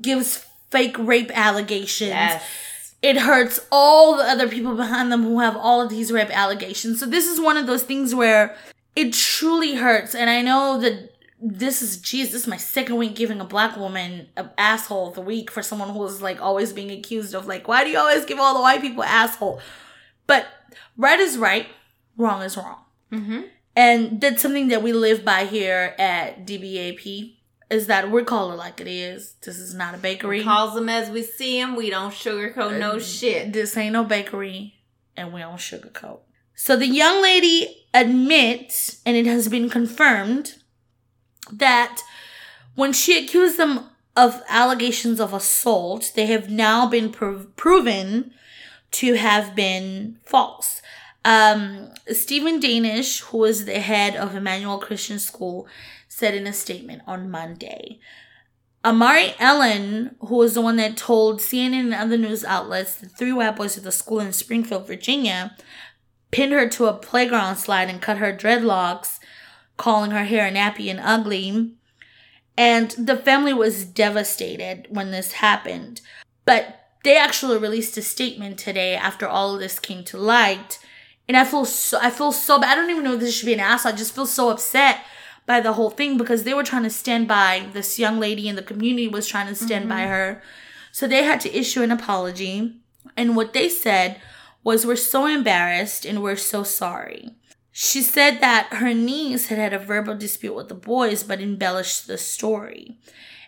gives fake rape allegations. Yes. It hurts all the other people behind them who have all of these rape allegations. So this is one of those things where it truly hurts. And I know that this is, geez, this is my second week giving a black woman an asshole of the week for someone who is like always being accused of like, why do you always give all the white people asshole? But right is right, wrong is wrong. Mm-hmm. And that's something that we live by here at DBAP is that we call it like it is. This is not a bakery. We Calls them as we see them. We don't sugarcoat no shit. This ain't no bakery, and we don't sugarcoat. So the young lady admits, and it has been confirmed, that when she accused them of allegations of assault, they have now been prov- proven to have been false. Um, Stephen Danish, who is the head of Immanuel Christian School, said in a statement on Monday. Amari Allen, who was the one that told CNN and other news outlets that three white boys at the school in Springfield, Virginia, pinned her to a playground slide and cut her dreadlocks, calling her hair nappy and ugly, And the family was devastated when this happened. But they actually released a statement today after all of this came to light. And I feel so I feel so bad. I don't even know if this should be an ass. I just feel so upset by the whole thing because they were trying to stand by this young lady and the community was trying to stand by mm-hmm. her. So they had to issue an apology. And what they said was, We're so embarrassed and we're so sorry. She said that her niece had had a verbal dispute with the boys but embellished the story.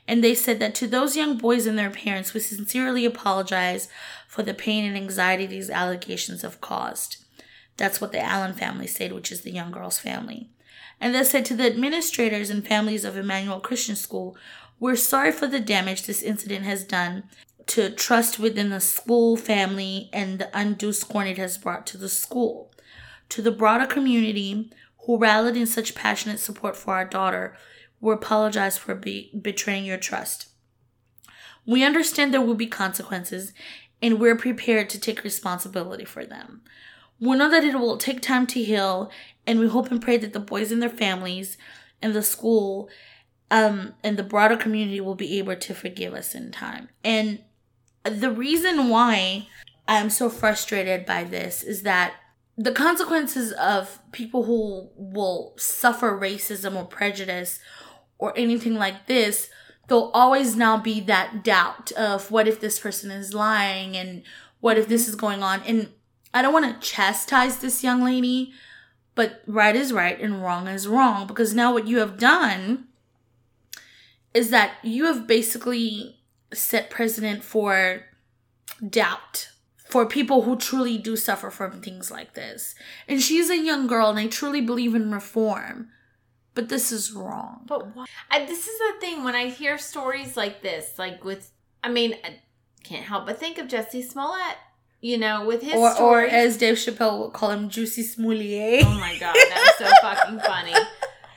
And they said that to those young boys and their parents, we sincerely apologize for the pain and anxiety these allegations have caused. That's what the Allen family said, which is the young girl's family. And they said to the administrators and families of Immanuel Christian School, we're sorry for the damage this incident has done to trust within the school family and the undue scorn it has brought to the school. To the broader community who rallied in such passionate support for our daughter, we apologize for be- betraying your trust. We understand there will be consequences and we're prepared to take responsibility for them. We know that it will take time to heal, and we hope and pray that the boys and their families and the school um, and the broader community will be able to forgive us in time. And the reason why I'm so frustrated by this is that the consequences of people who will suffer racism or prejudice or anything like this, there'll always now be that doubt of what if this person is lying and what if this is going on. And I don't want to chastise this young lady, but right is right and wrong is wrong because now what you have done is that you have basically set precedent for doubt for people who truly do suffer from things like this. And she's a young girl and I truly believe in reform. But this is wrong. But why? I, this is the thing when I hear stories like this, like with, I mean, I can't help but think of Jussie Smollett. You know, with his Or, or as Dave Chappelle would call him, Juicy Smoulier. oh my god, that was so fucking funny.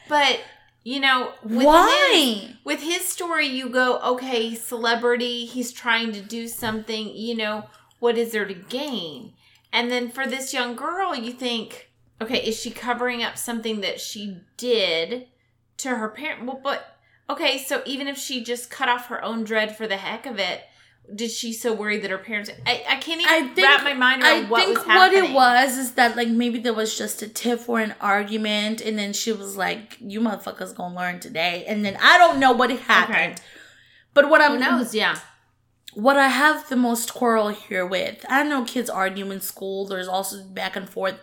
But you know, with Why? his, with his story, you go, okay, celebrity, he's trying to do something. You know, what is there to gain? And then for this young girl, you think, okay, is she covering up something that she did to her parent? Well, but okay, so even if she just cut off her own dread for the heck of it, did she so worry that her parents? I, I can't even I think wrap my mind around I what think was what it was is that like maybe there was just a tip or an argument, and then she was like, "You motherfuckers gonna learn today," and then I don't know what happened. Okay. But what I'm Who knows? Yeah. what I have the most quarrel here with, I know kids argue in school. There's also back and forth.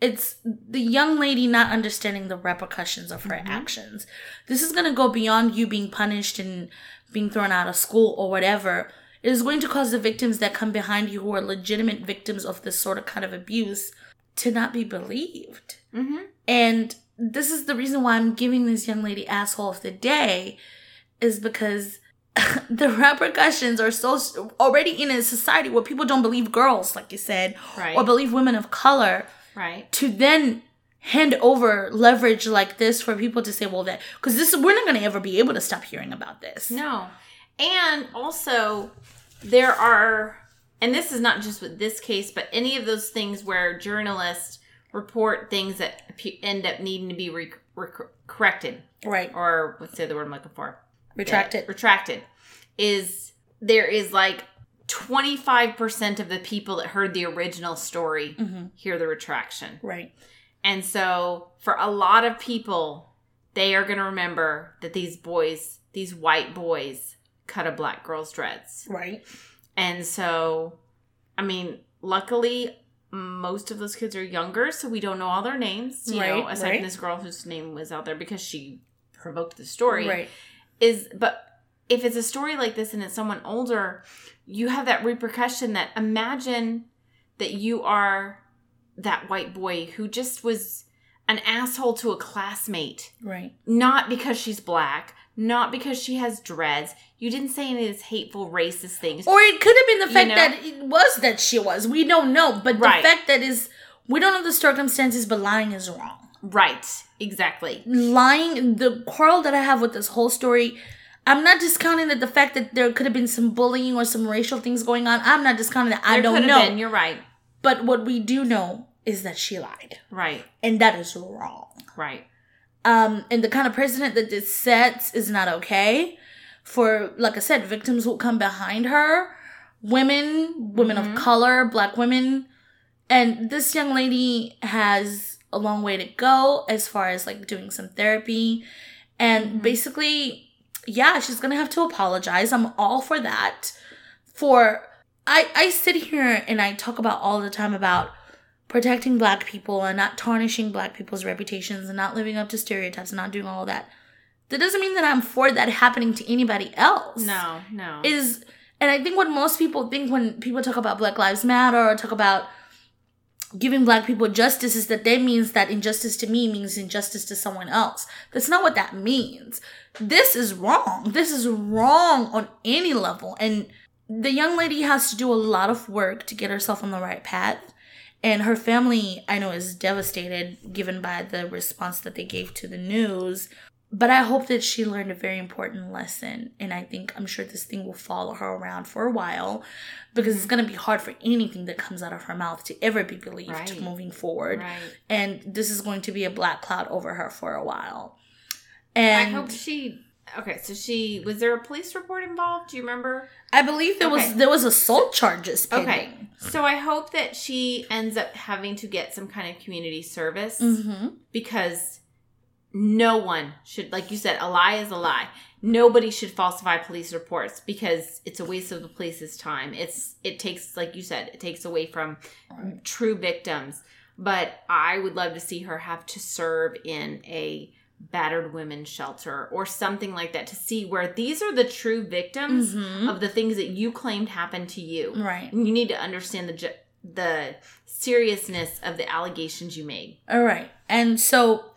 It's the young lady not understanding the repercussions of her Mm-hmm. actions. This is gonna go beyond you being punished and being thrown out of school or whatever. It is going to cause the victims that come behind you who are legitimate victims of this sort of kind of abuse to not be believed. Mm-hmm. And this is the reason why I'm giving this young lady asshole of the day is because the repercussions are so already in a society where people don't believe girls, like you said, Right. or believe women of color, Right. to then hand over leverage like this for people to say, well, that because this we're not going to ever be able to stop hearing about this. No. And also, there are, and this is not just with this case, but any of those things where journalists report things that end up needing to be re- re- corrected, Right. or what's the other word I'm looking for? Retracted. Yeah. Retracted. Is there is like 25% of the people that heard the original story Mhm. hear the retraction. Right. And so, for a lot of people, they are going to remember that these boys, these white boys, cut a black girl's dreads. Right. And so, I mean, luckily, most of those kids are younger, so we don't know all their names. You know, aside right. from this girl whose name was out there because she provoked the story. Right. Is but if it's a story like this and it's someone older, you have that repercussion that imagine that you are that white boy who just was an asshole to a classmate Right. not because she's black, not because she has dreads. You didn't say any of these hateful, racist things. Or it could have been the You fact know? that it was that she was. We don't know. But Right. the fact that is we don't know the circumstances, but lying is wrong. right, exactly. Lying the quarrel that I have with this whole story, I'm not discounting that the fact that there could have been some bullying or some racial things going on. I'm not discounting that. I don't know. been. You're right. But what we do know is that she lied. Right, And that is wrong. right. Um, and the kind of precedent that this sets is not okay. For like I said, victims will come behind her, women, women of color, black women, and this young lady has a long way to go as far as like doing some therapy, and basically, yeah, she's gonna have to apologize. I'm all for that. For I I sit here and I talk about all the time about protecting black people and not tarnishing black people's reputations and not living up to stereotypes and not doing all that. That doesn't mean that I'm for that happening to anybody else. No, no. Is and I think what most people think when people talk about Black Lives Matter or talk about giving black people justice is that that means that injustice to me means injustice to someone else. That's not what that means. This is wrong. This is wrong on any level. And the young lady has to do a lot of work to get herself on the right path. And her family, I know, is devastated given by the response that they gave to the news. But I hope that she learned a very important lesson. And I think I'm sure this thing will follow her around for a while because it's going to be hard for anything that comes out of her mouth to ever be believed Right. moving forward. right. And this is going to be a black cloud over her for a while. And I hope she. Okay, so she was there a police report involved? Do you remember? I believe there was there was assault charges pending. Okay, so I hope that she ends up having to get some kind of community service Mm-hmm. because no one should, like you said, a lie is a lie. Nobody should falsify police reports because it's a waste of the police's time. It's it takes, like you said, it takes away from true victims. But I would love to see her have to serve in a battered women's shelter or something like that to see where these are the true victims Mhm. of the things that you claimed happened to you. Right. You need to understand the ju- the seriousness of the allegations you made. All right. And so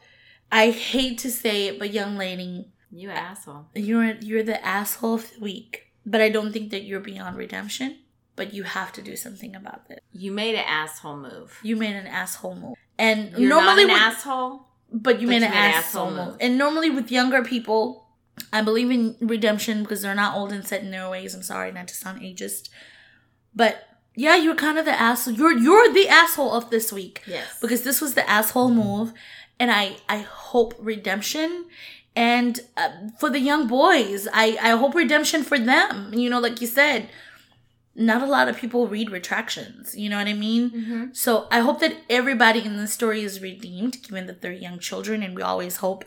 I hate to say it, but young lady, You asshole. you're you're the asshole of the week. But I don't think that you're beyond redemption. But you have to do something about this. You made an asshole move. You made an asshole move. And You're normally not an with- asshole. But you But made you an made an asshole move. And normally with younger people, I believe in redemption because they're not old and set in their ways. I'm sorry not to sound ageist, but yeah, you're kind of the asshole. You're you're the asshole of this week Yes. because this was the asshole move, and I I hope redemption. And uh, for the young boys, I, I hope redemption for them. You know, like you said, not a lot of people read retractions. You know what I mean? Mm-hmm. So I hope that everybody in this story is redeemed, given that they're young children, and we always hope,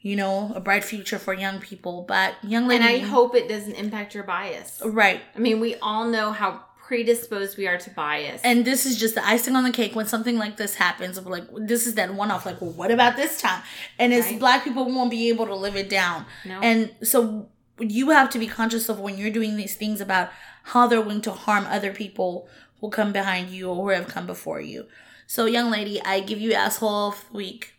you know, a bright future for young people. But young lady, And I hope it doesn't impact your bias. right. I mean, we all know how predisposed we are to bias. And this is just the icing on the cake when something like this happens. Of like, this is that one off. Like, well, what about this time? And it's Right. black people won't be able to live it down. No. And so you have to be conscious of when you're doing these things about how they're going to harm other people who come behind you or who have come before you. So, young lady, I give you asshole of the week,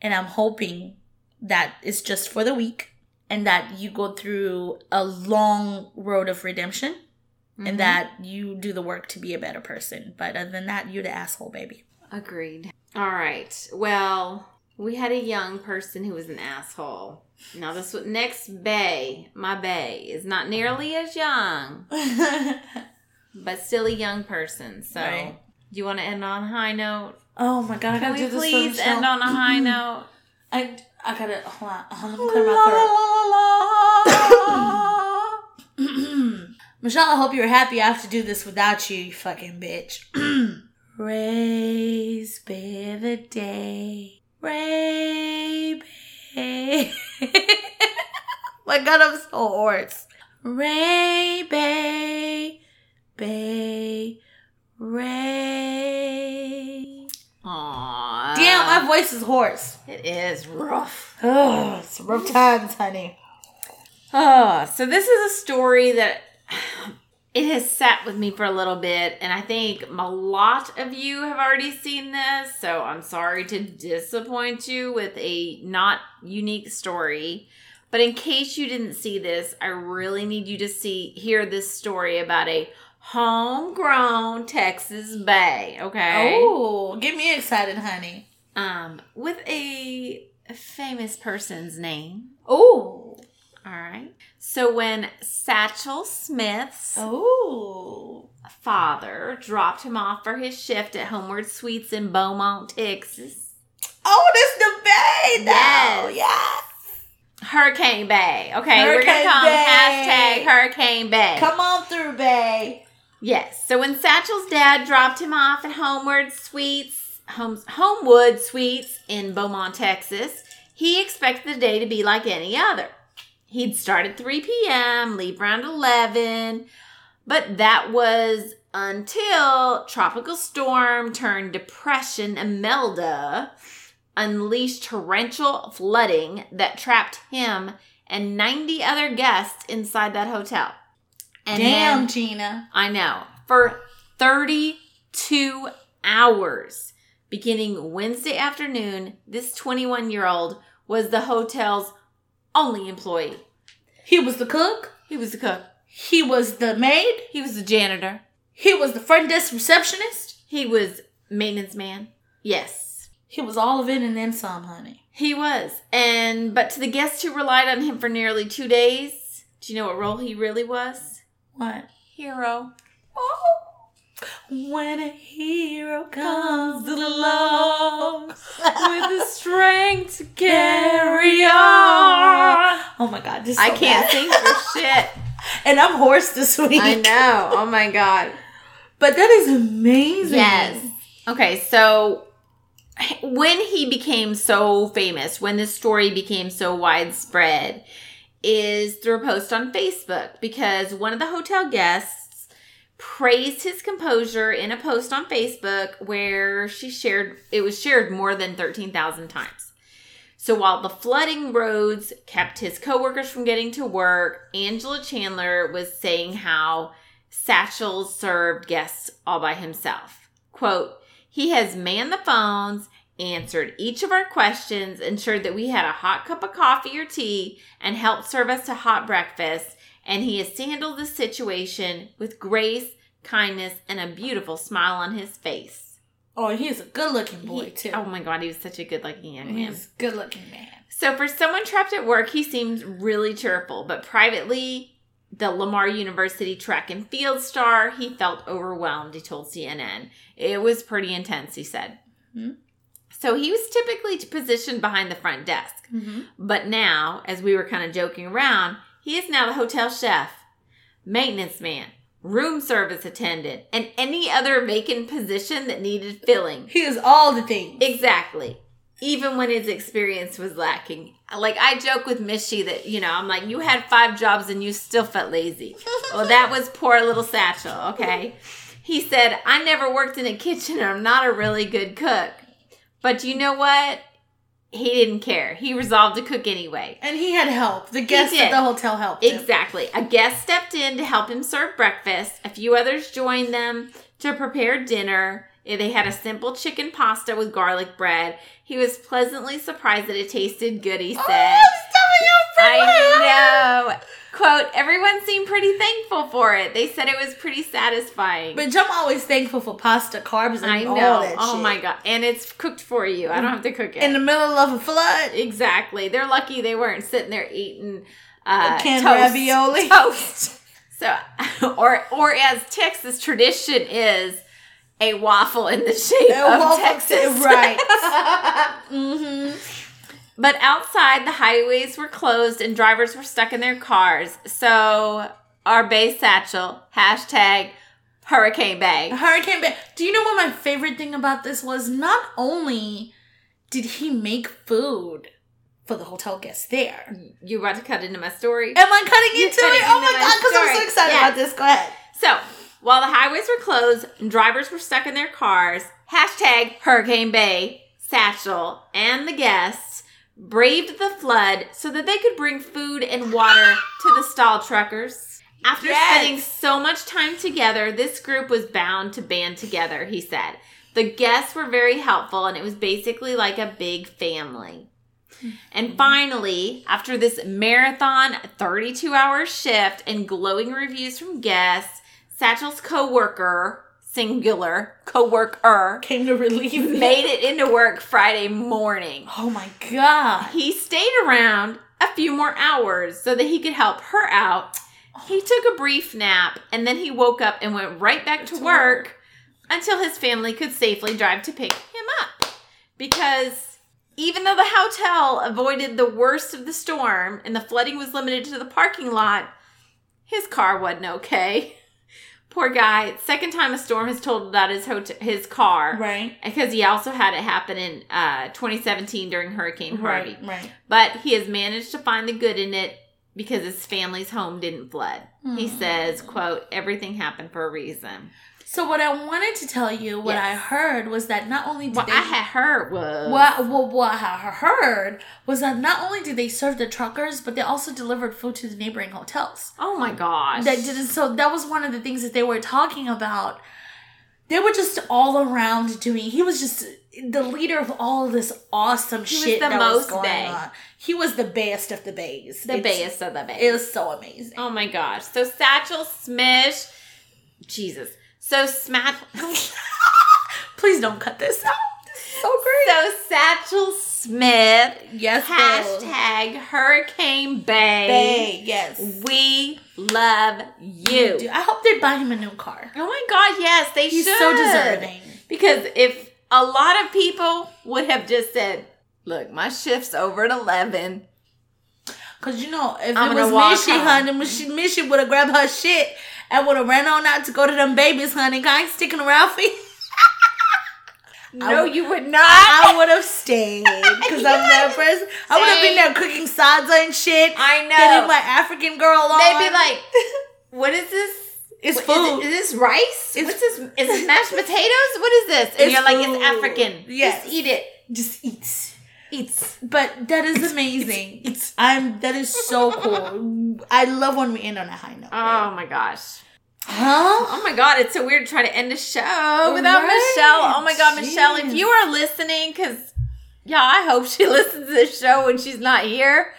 and I'm hoping that it's just for the week and that you go through a long road of redemption Mhm. and that you do the work to be a better person. But other than that, you're the asshole, baby. Agreed. All right. Well, we had a young person who was an asshole. Now, this next Bay, my Bay, is not nearly as young, but still a young person. So, Right. do you want to end on a high note? oh my god, I gotta we do please Michelle. end on a high note? I I gotta hold on. Hold on, clear my throat. Michelle, I hope you're happy I have to do this without you, you fucking bitch. Raise bear the day. Ray Bay. my god, I'm so hoarse. Ray Bay. Bay. Ray. Aww. Damn, my voice is hoarse. It is rough. Oh, it's rough times, honey. Oh, so this is a story that it has sat with me for a little bit, and I think a lot of you have already seen this. So I'm sorry to disappoint you with a not unique story. But in case you didn't see this, I really need you to see hear this story about a homegrown Texas Bay. Okay. Oh, get me excited, honey. Um, with a famous person's name. Oh. All right. So when Satchel Smith's Oh. father dropped him off for his shift at Homeward Suites in Beaumont, Texas, Oh, this the bay now. Yes. Yes. Hurricane Bay. Okay, we're gonna Hurricane call Bay. hashtag Hurricane Bay. Come on through, bay. Yes. So when Satchel's dad dropped him off at Homeward Suites, Homes, Homewood Suites in Beaumont, Texas, he expected the day to be like any other. He'd start at 3 p.m., leave around 11, but that was until Tropical Storm turned Depression Imelda unleashed torrential flooding that trapped him and 90 other guests inside that hotel. And Damn, then- Gina. I know. For 32 hours, beginning Wednesday afternoon, this 21 year old was the hotel's only employee. He was the cook. He was the cook, He was the maid. he was the janitor, He was the front desk receptionist. he was maintenance man. Yes. He was all of it and then some, honey. He was. And but to the guests who relied on him for nearly 2 days, do you know what role he really was? What? Hero. Oh. When a hero comes along with the strength to carry on. Oh my god, this is I can't bad. sing for shit. and I'm hoarse this week. I know. Oh my god. But that is amazing. Yes. Okay, so when he became so famous, when this story became so widespread, is through a post on Facebook because one of the hotel guests praised his composure in a post on Facebook where she shared it was shared more than 13,000 times. So while the flooding roads kept his coworkers from getting to work, Angela Chandler was saying how Satchel served guests all by himself. Quote, he has manned the phones, answered each of our questions, ensured that we had a hot cup of coffee or tea, and helped serve us a hot breakfast. And he has handled the situation with grace, kindness, and a beautiful smile on his face. Oh, he's a good looking boy He- too. Oh my god, he was such a good looking young man. he's a good looking man. So for someone trapped at work, he seems really cheerful, but privately, the Lamar University track and field star, he felt overwhelmed, he told CNN. It was pretty intense, he said. Hmm. So he was typically positioned behind the front desk. Mm-hmm. But now, as we were kind of joking around, he is now the hotel chef, maintenance man, room service attendant, and any other vacant position that needed filling. He is all the things. Exactly. Even when his experience was lacking. Like I joke with Mishy that, you know, I'm like, you had five jobs and you still felt lazy. well, that was poor little Satchel, okay? He said, I never worked in a kitchen and I'm not a really good cook. But you know what? He didn't care. He resolved to cook anyway. and he had help. The guests at the hotel helped him. Exactly. A guest stepped in to help him serve breakfast. A few others joined them to prepare dinner. They had a simple chicken pasta with garlic bread. He was pleasantly surprised that it tasted good, he said. Oh, I know. Quote, everyone seemed pretty thankful for it. They said it was pretty satisfying. But I'm always thankful for pasta, carbs, and I all know. that Oh shit. my god. And it's cooked for you. I don't have to cook it. In the middle of a flood. Exactly. They're lucky they weren't sitting there eating uh, Canned toast. ravioli. Toast. So, or or as Texas tradition is, a waffle in the shape Uh, of Texas. Right. mm-hmm. But outside, the highways were closed and drivers were stuck in their cars. So our Bay Satchel hashtag Hurricane Bay. Hurricane Bay. Do you know what my favorite thing about this was? Not only did he make food for the hotel guests there. You about to cut into my story? Am I cutting You're into cutting it? Oh into my my god, because I'm so excited Yeah. about this. Go ahead. So, while the highways were closed and drivers were stuck in their cars, hashtag Hurricane Bay, Satchel, and the guests braved the flood so that they could bring food and water to the stall truckers. After Yes. spending so much time together, this group was bound to band together, he said. The guests were very helpful, and it was basically like a big family. And mm-hmm. finally, after this marathon 32 hour shift and glowing reviews from guests, Satchel's coworker, singular coworker, Came to relieve me. made it into work Friday morning. Oh my god. He stayed around a few more hours so that he could help her out. He took a brief nap and then he woke up and went right back to To work until his family could safely drive to pick him up. Because Even though the hotel avoided the worst of the storm and the flooding was limited to the parking lot, his car wasn't okay. Poor guy. Second time a storm has told about his hotel, his car, Right. Because he also had it happen in uh, 2017 during Hurricane Harvey. Right. Right. But he has managed to find the good in it because his family's home didn't flood. He Hmm. says, "quote Everything happened for a reason." So what I wanted to tell you, what I heard was that not only did What they I had heard was What, what, what I heard was that not only did they serve the truckers, but they also delivered food to the neighboring hotels. Oh my gosh! That didn't. So that was one of the things that they were talking about. They were just all around doing. He was just the leader of all of this awesome He was shit the that was most going bae. on. He was the best of the bays. the best of the bay. It was so amazing. oh my gosh! So Satchel Smish, Jesus. So Smash. Please don't cut this out. So great. so Satchel Smith. yes. Hashtag Hurricane Bay. Bay. Yes. We love you. Dude, I hope they buy him a new car. Oh my God! Yes, they He's should. so deserving. Because if a lot of people would have just said, "Look, my shift's over at 11. Cause you know, if I'm it was Mishi, home. honey, Mishi would have grabbed her shit and would have ran on out to go to them babies, honey. I ain't sticking around for you. No, would- you would not. I would have stayed because I'm that person. I would have been there cooking salsa and shit. I know. Getting my African girl on. They'd be like, "What is this? It's What- is it- food. Is, this rice? It's- What's this? Is it mashed potatoes? What is this?" And It's you're like, food. "It's African. Yes. Just eat it. just eat." Eats." But that is amazing. It's I'm that is so cool. I love when we end on a high note. Oh my gosh. Huh? Oh my god, it's so weird trying to end a show without Right. Michelle. Oh my god, Michelle, if you are listening, because yeah, I hope she listens to this show when she's not here.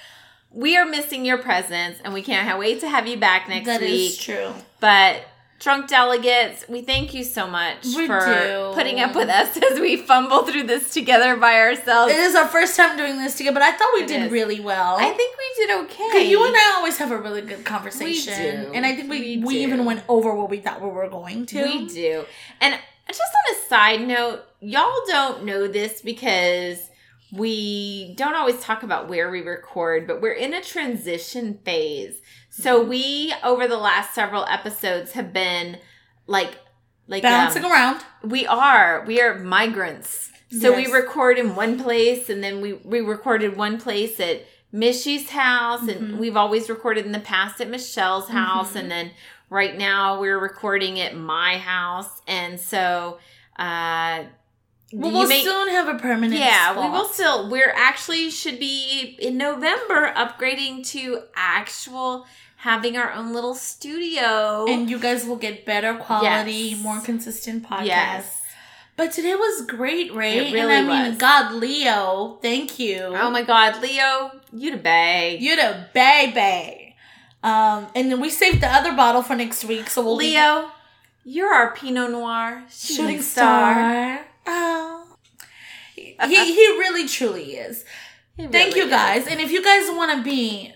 We are missing your presence, and we can't wait to have you back next That week. That is true. But drunk delegates, we thank you so much We for do. putting up with us as we fumble through this together by ourselves. It is our first time doing this together, but I thought we It did is. really well. I think we did okay. You and I always have a really good conversation, do. and I think we We we, even went over what we thought we were going to. We do. And just on a side note, y'all don't know this because we don't always talk about where we record, but we're in a transition phase. So Mm-hmm. we over the last several episodes have been like like Bouncing um, around. we are we are migrants. So we record in one place and then we we recorded one place at Mishy's house and Mhm. we've always recorded in the past at Michelle's house Mhm. and then right now we're recording at my house and so uh We you will may- soon have a permanent. yeah, we will still. We're actually should be in November upgrading to actual having our own little studio. and you guys will get better quality, Yes. more consistent podcasts. yes. But today was great, Ray. It and really I mean, was. God, Leo, thank you. Oh my God, Leo, you the bae. You're the baby. Um, and then we saved the other bottle for next week, so we'll be- Leo, you're our Pinot Noir shooting, shooting star. star. Oh. He, he really truly is. He Thank really you is. guys. And if you guys want to be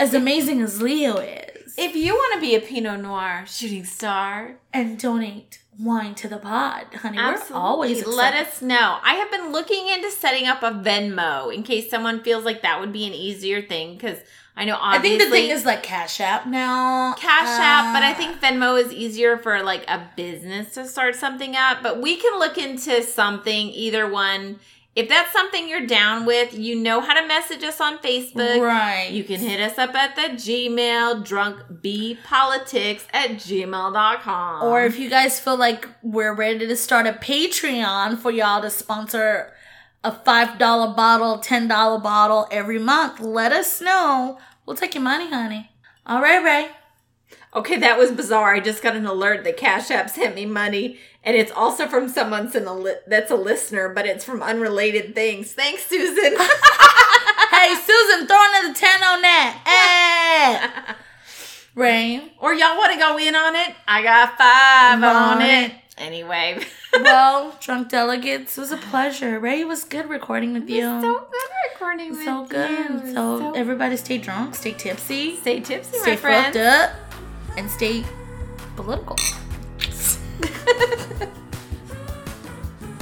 as amazing as Leo is If you want to be a Pinot Noir shooting star, and donate wine to the pod, honey, absolutely we're always let us know. I have been looking into setting up a Venmo in case someone feels like that would be an easier thing because I know I think the thing is like Cash App now. Cash App, but I Uh, think Venmo is easier for like a business to start something up. But we can look into something, either one. If that's something you're down with, you know how to message us on Facebook. right. You can hit us up at the Gmail, drunkbpolitics at gmail.com. Or if you guys feel like we're ready to start a Patreon for y'all to sponsor a $5 bottle, $10 bottle every month, let us know. We'll take your money, honey. All right, Ray. Okay, that was bizarre. I just got an alert that Cash App sent me money, and it's also from someone that's a, li- that's a listener, but it's from unrelated things. Thanks, Susan. hey, Susan, throw another 10 on that. Hey. Eh. Ray. or y'all want to go in on it? I got five on, On it. it. Anyway, Well, drunk delegates, it was a pleasure. Ray it was good recording with you. so good recording with So good. you. So, everybody stay drunk, stay tipsy, stay tipsy, stay my friend. fucked up, and stay political.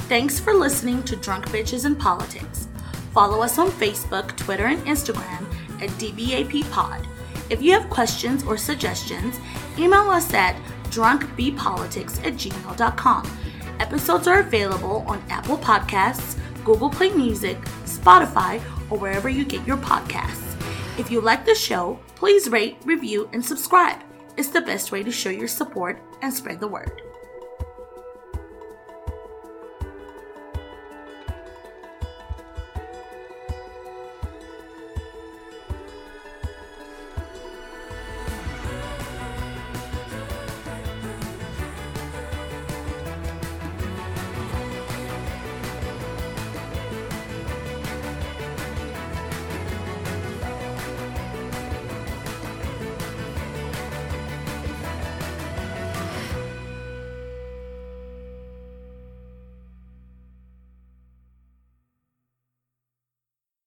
Thanks for listening to Drunk Bitches in Politics. Follow us on Facebook, Twitter, and Instagram at DBAP Pod. If you have questions or suggestions, email us at drunkbpolitics at gmail.com. Episodes are available on Apple Podcasts, Google Play Music, Spotify, or wherever you get your podcasts. If you like the show, please rate, review, and subscribe. It's the best way to show your support and spread the word.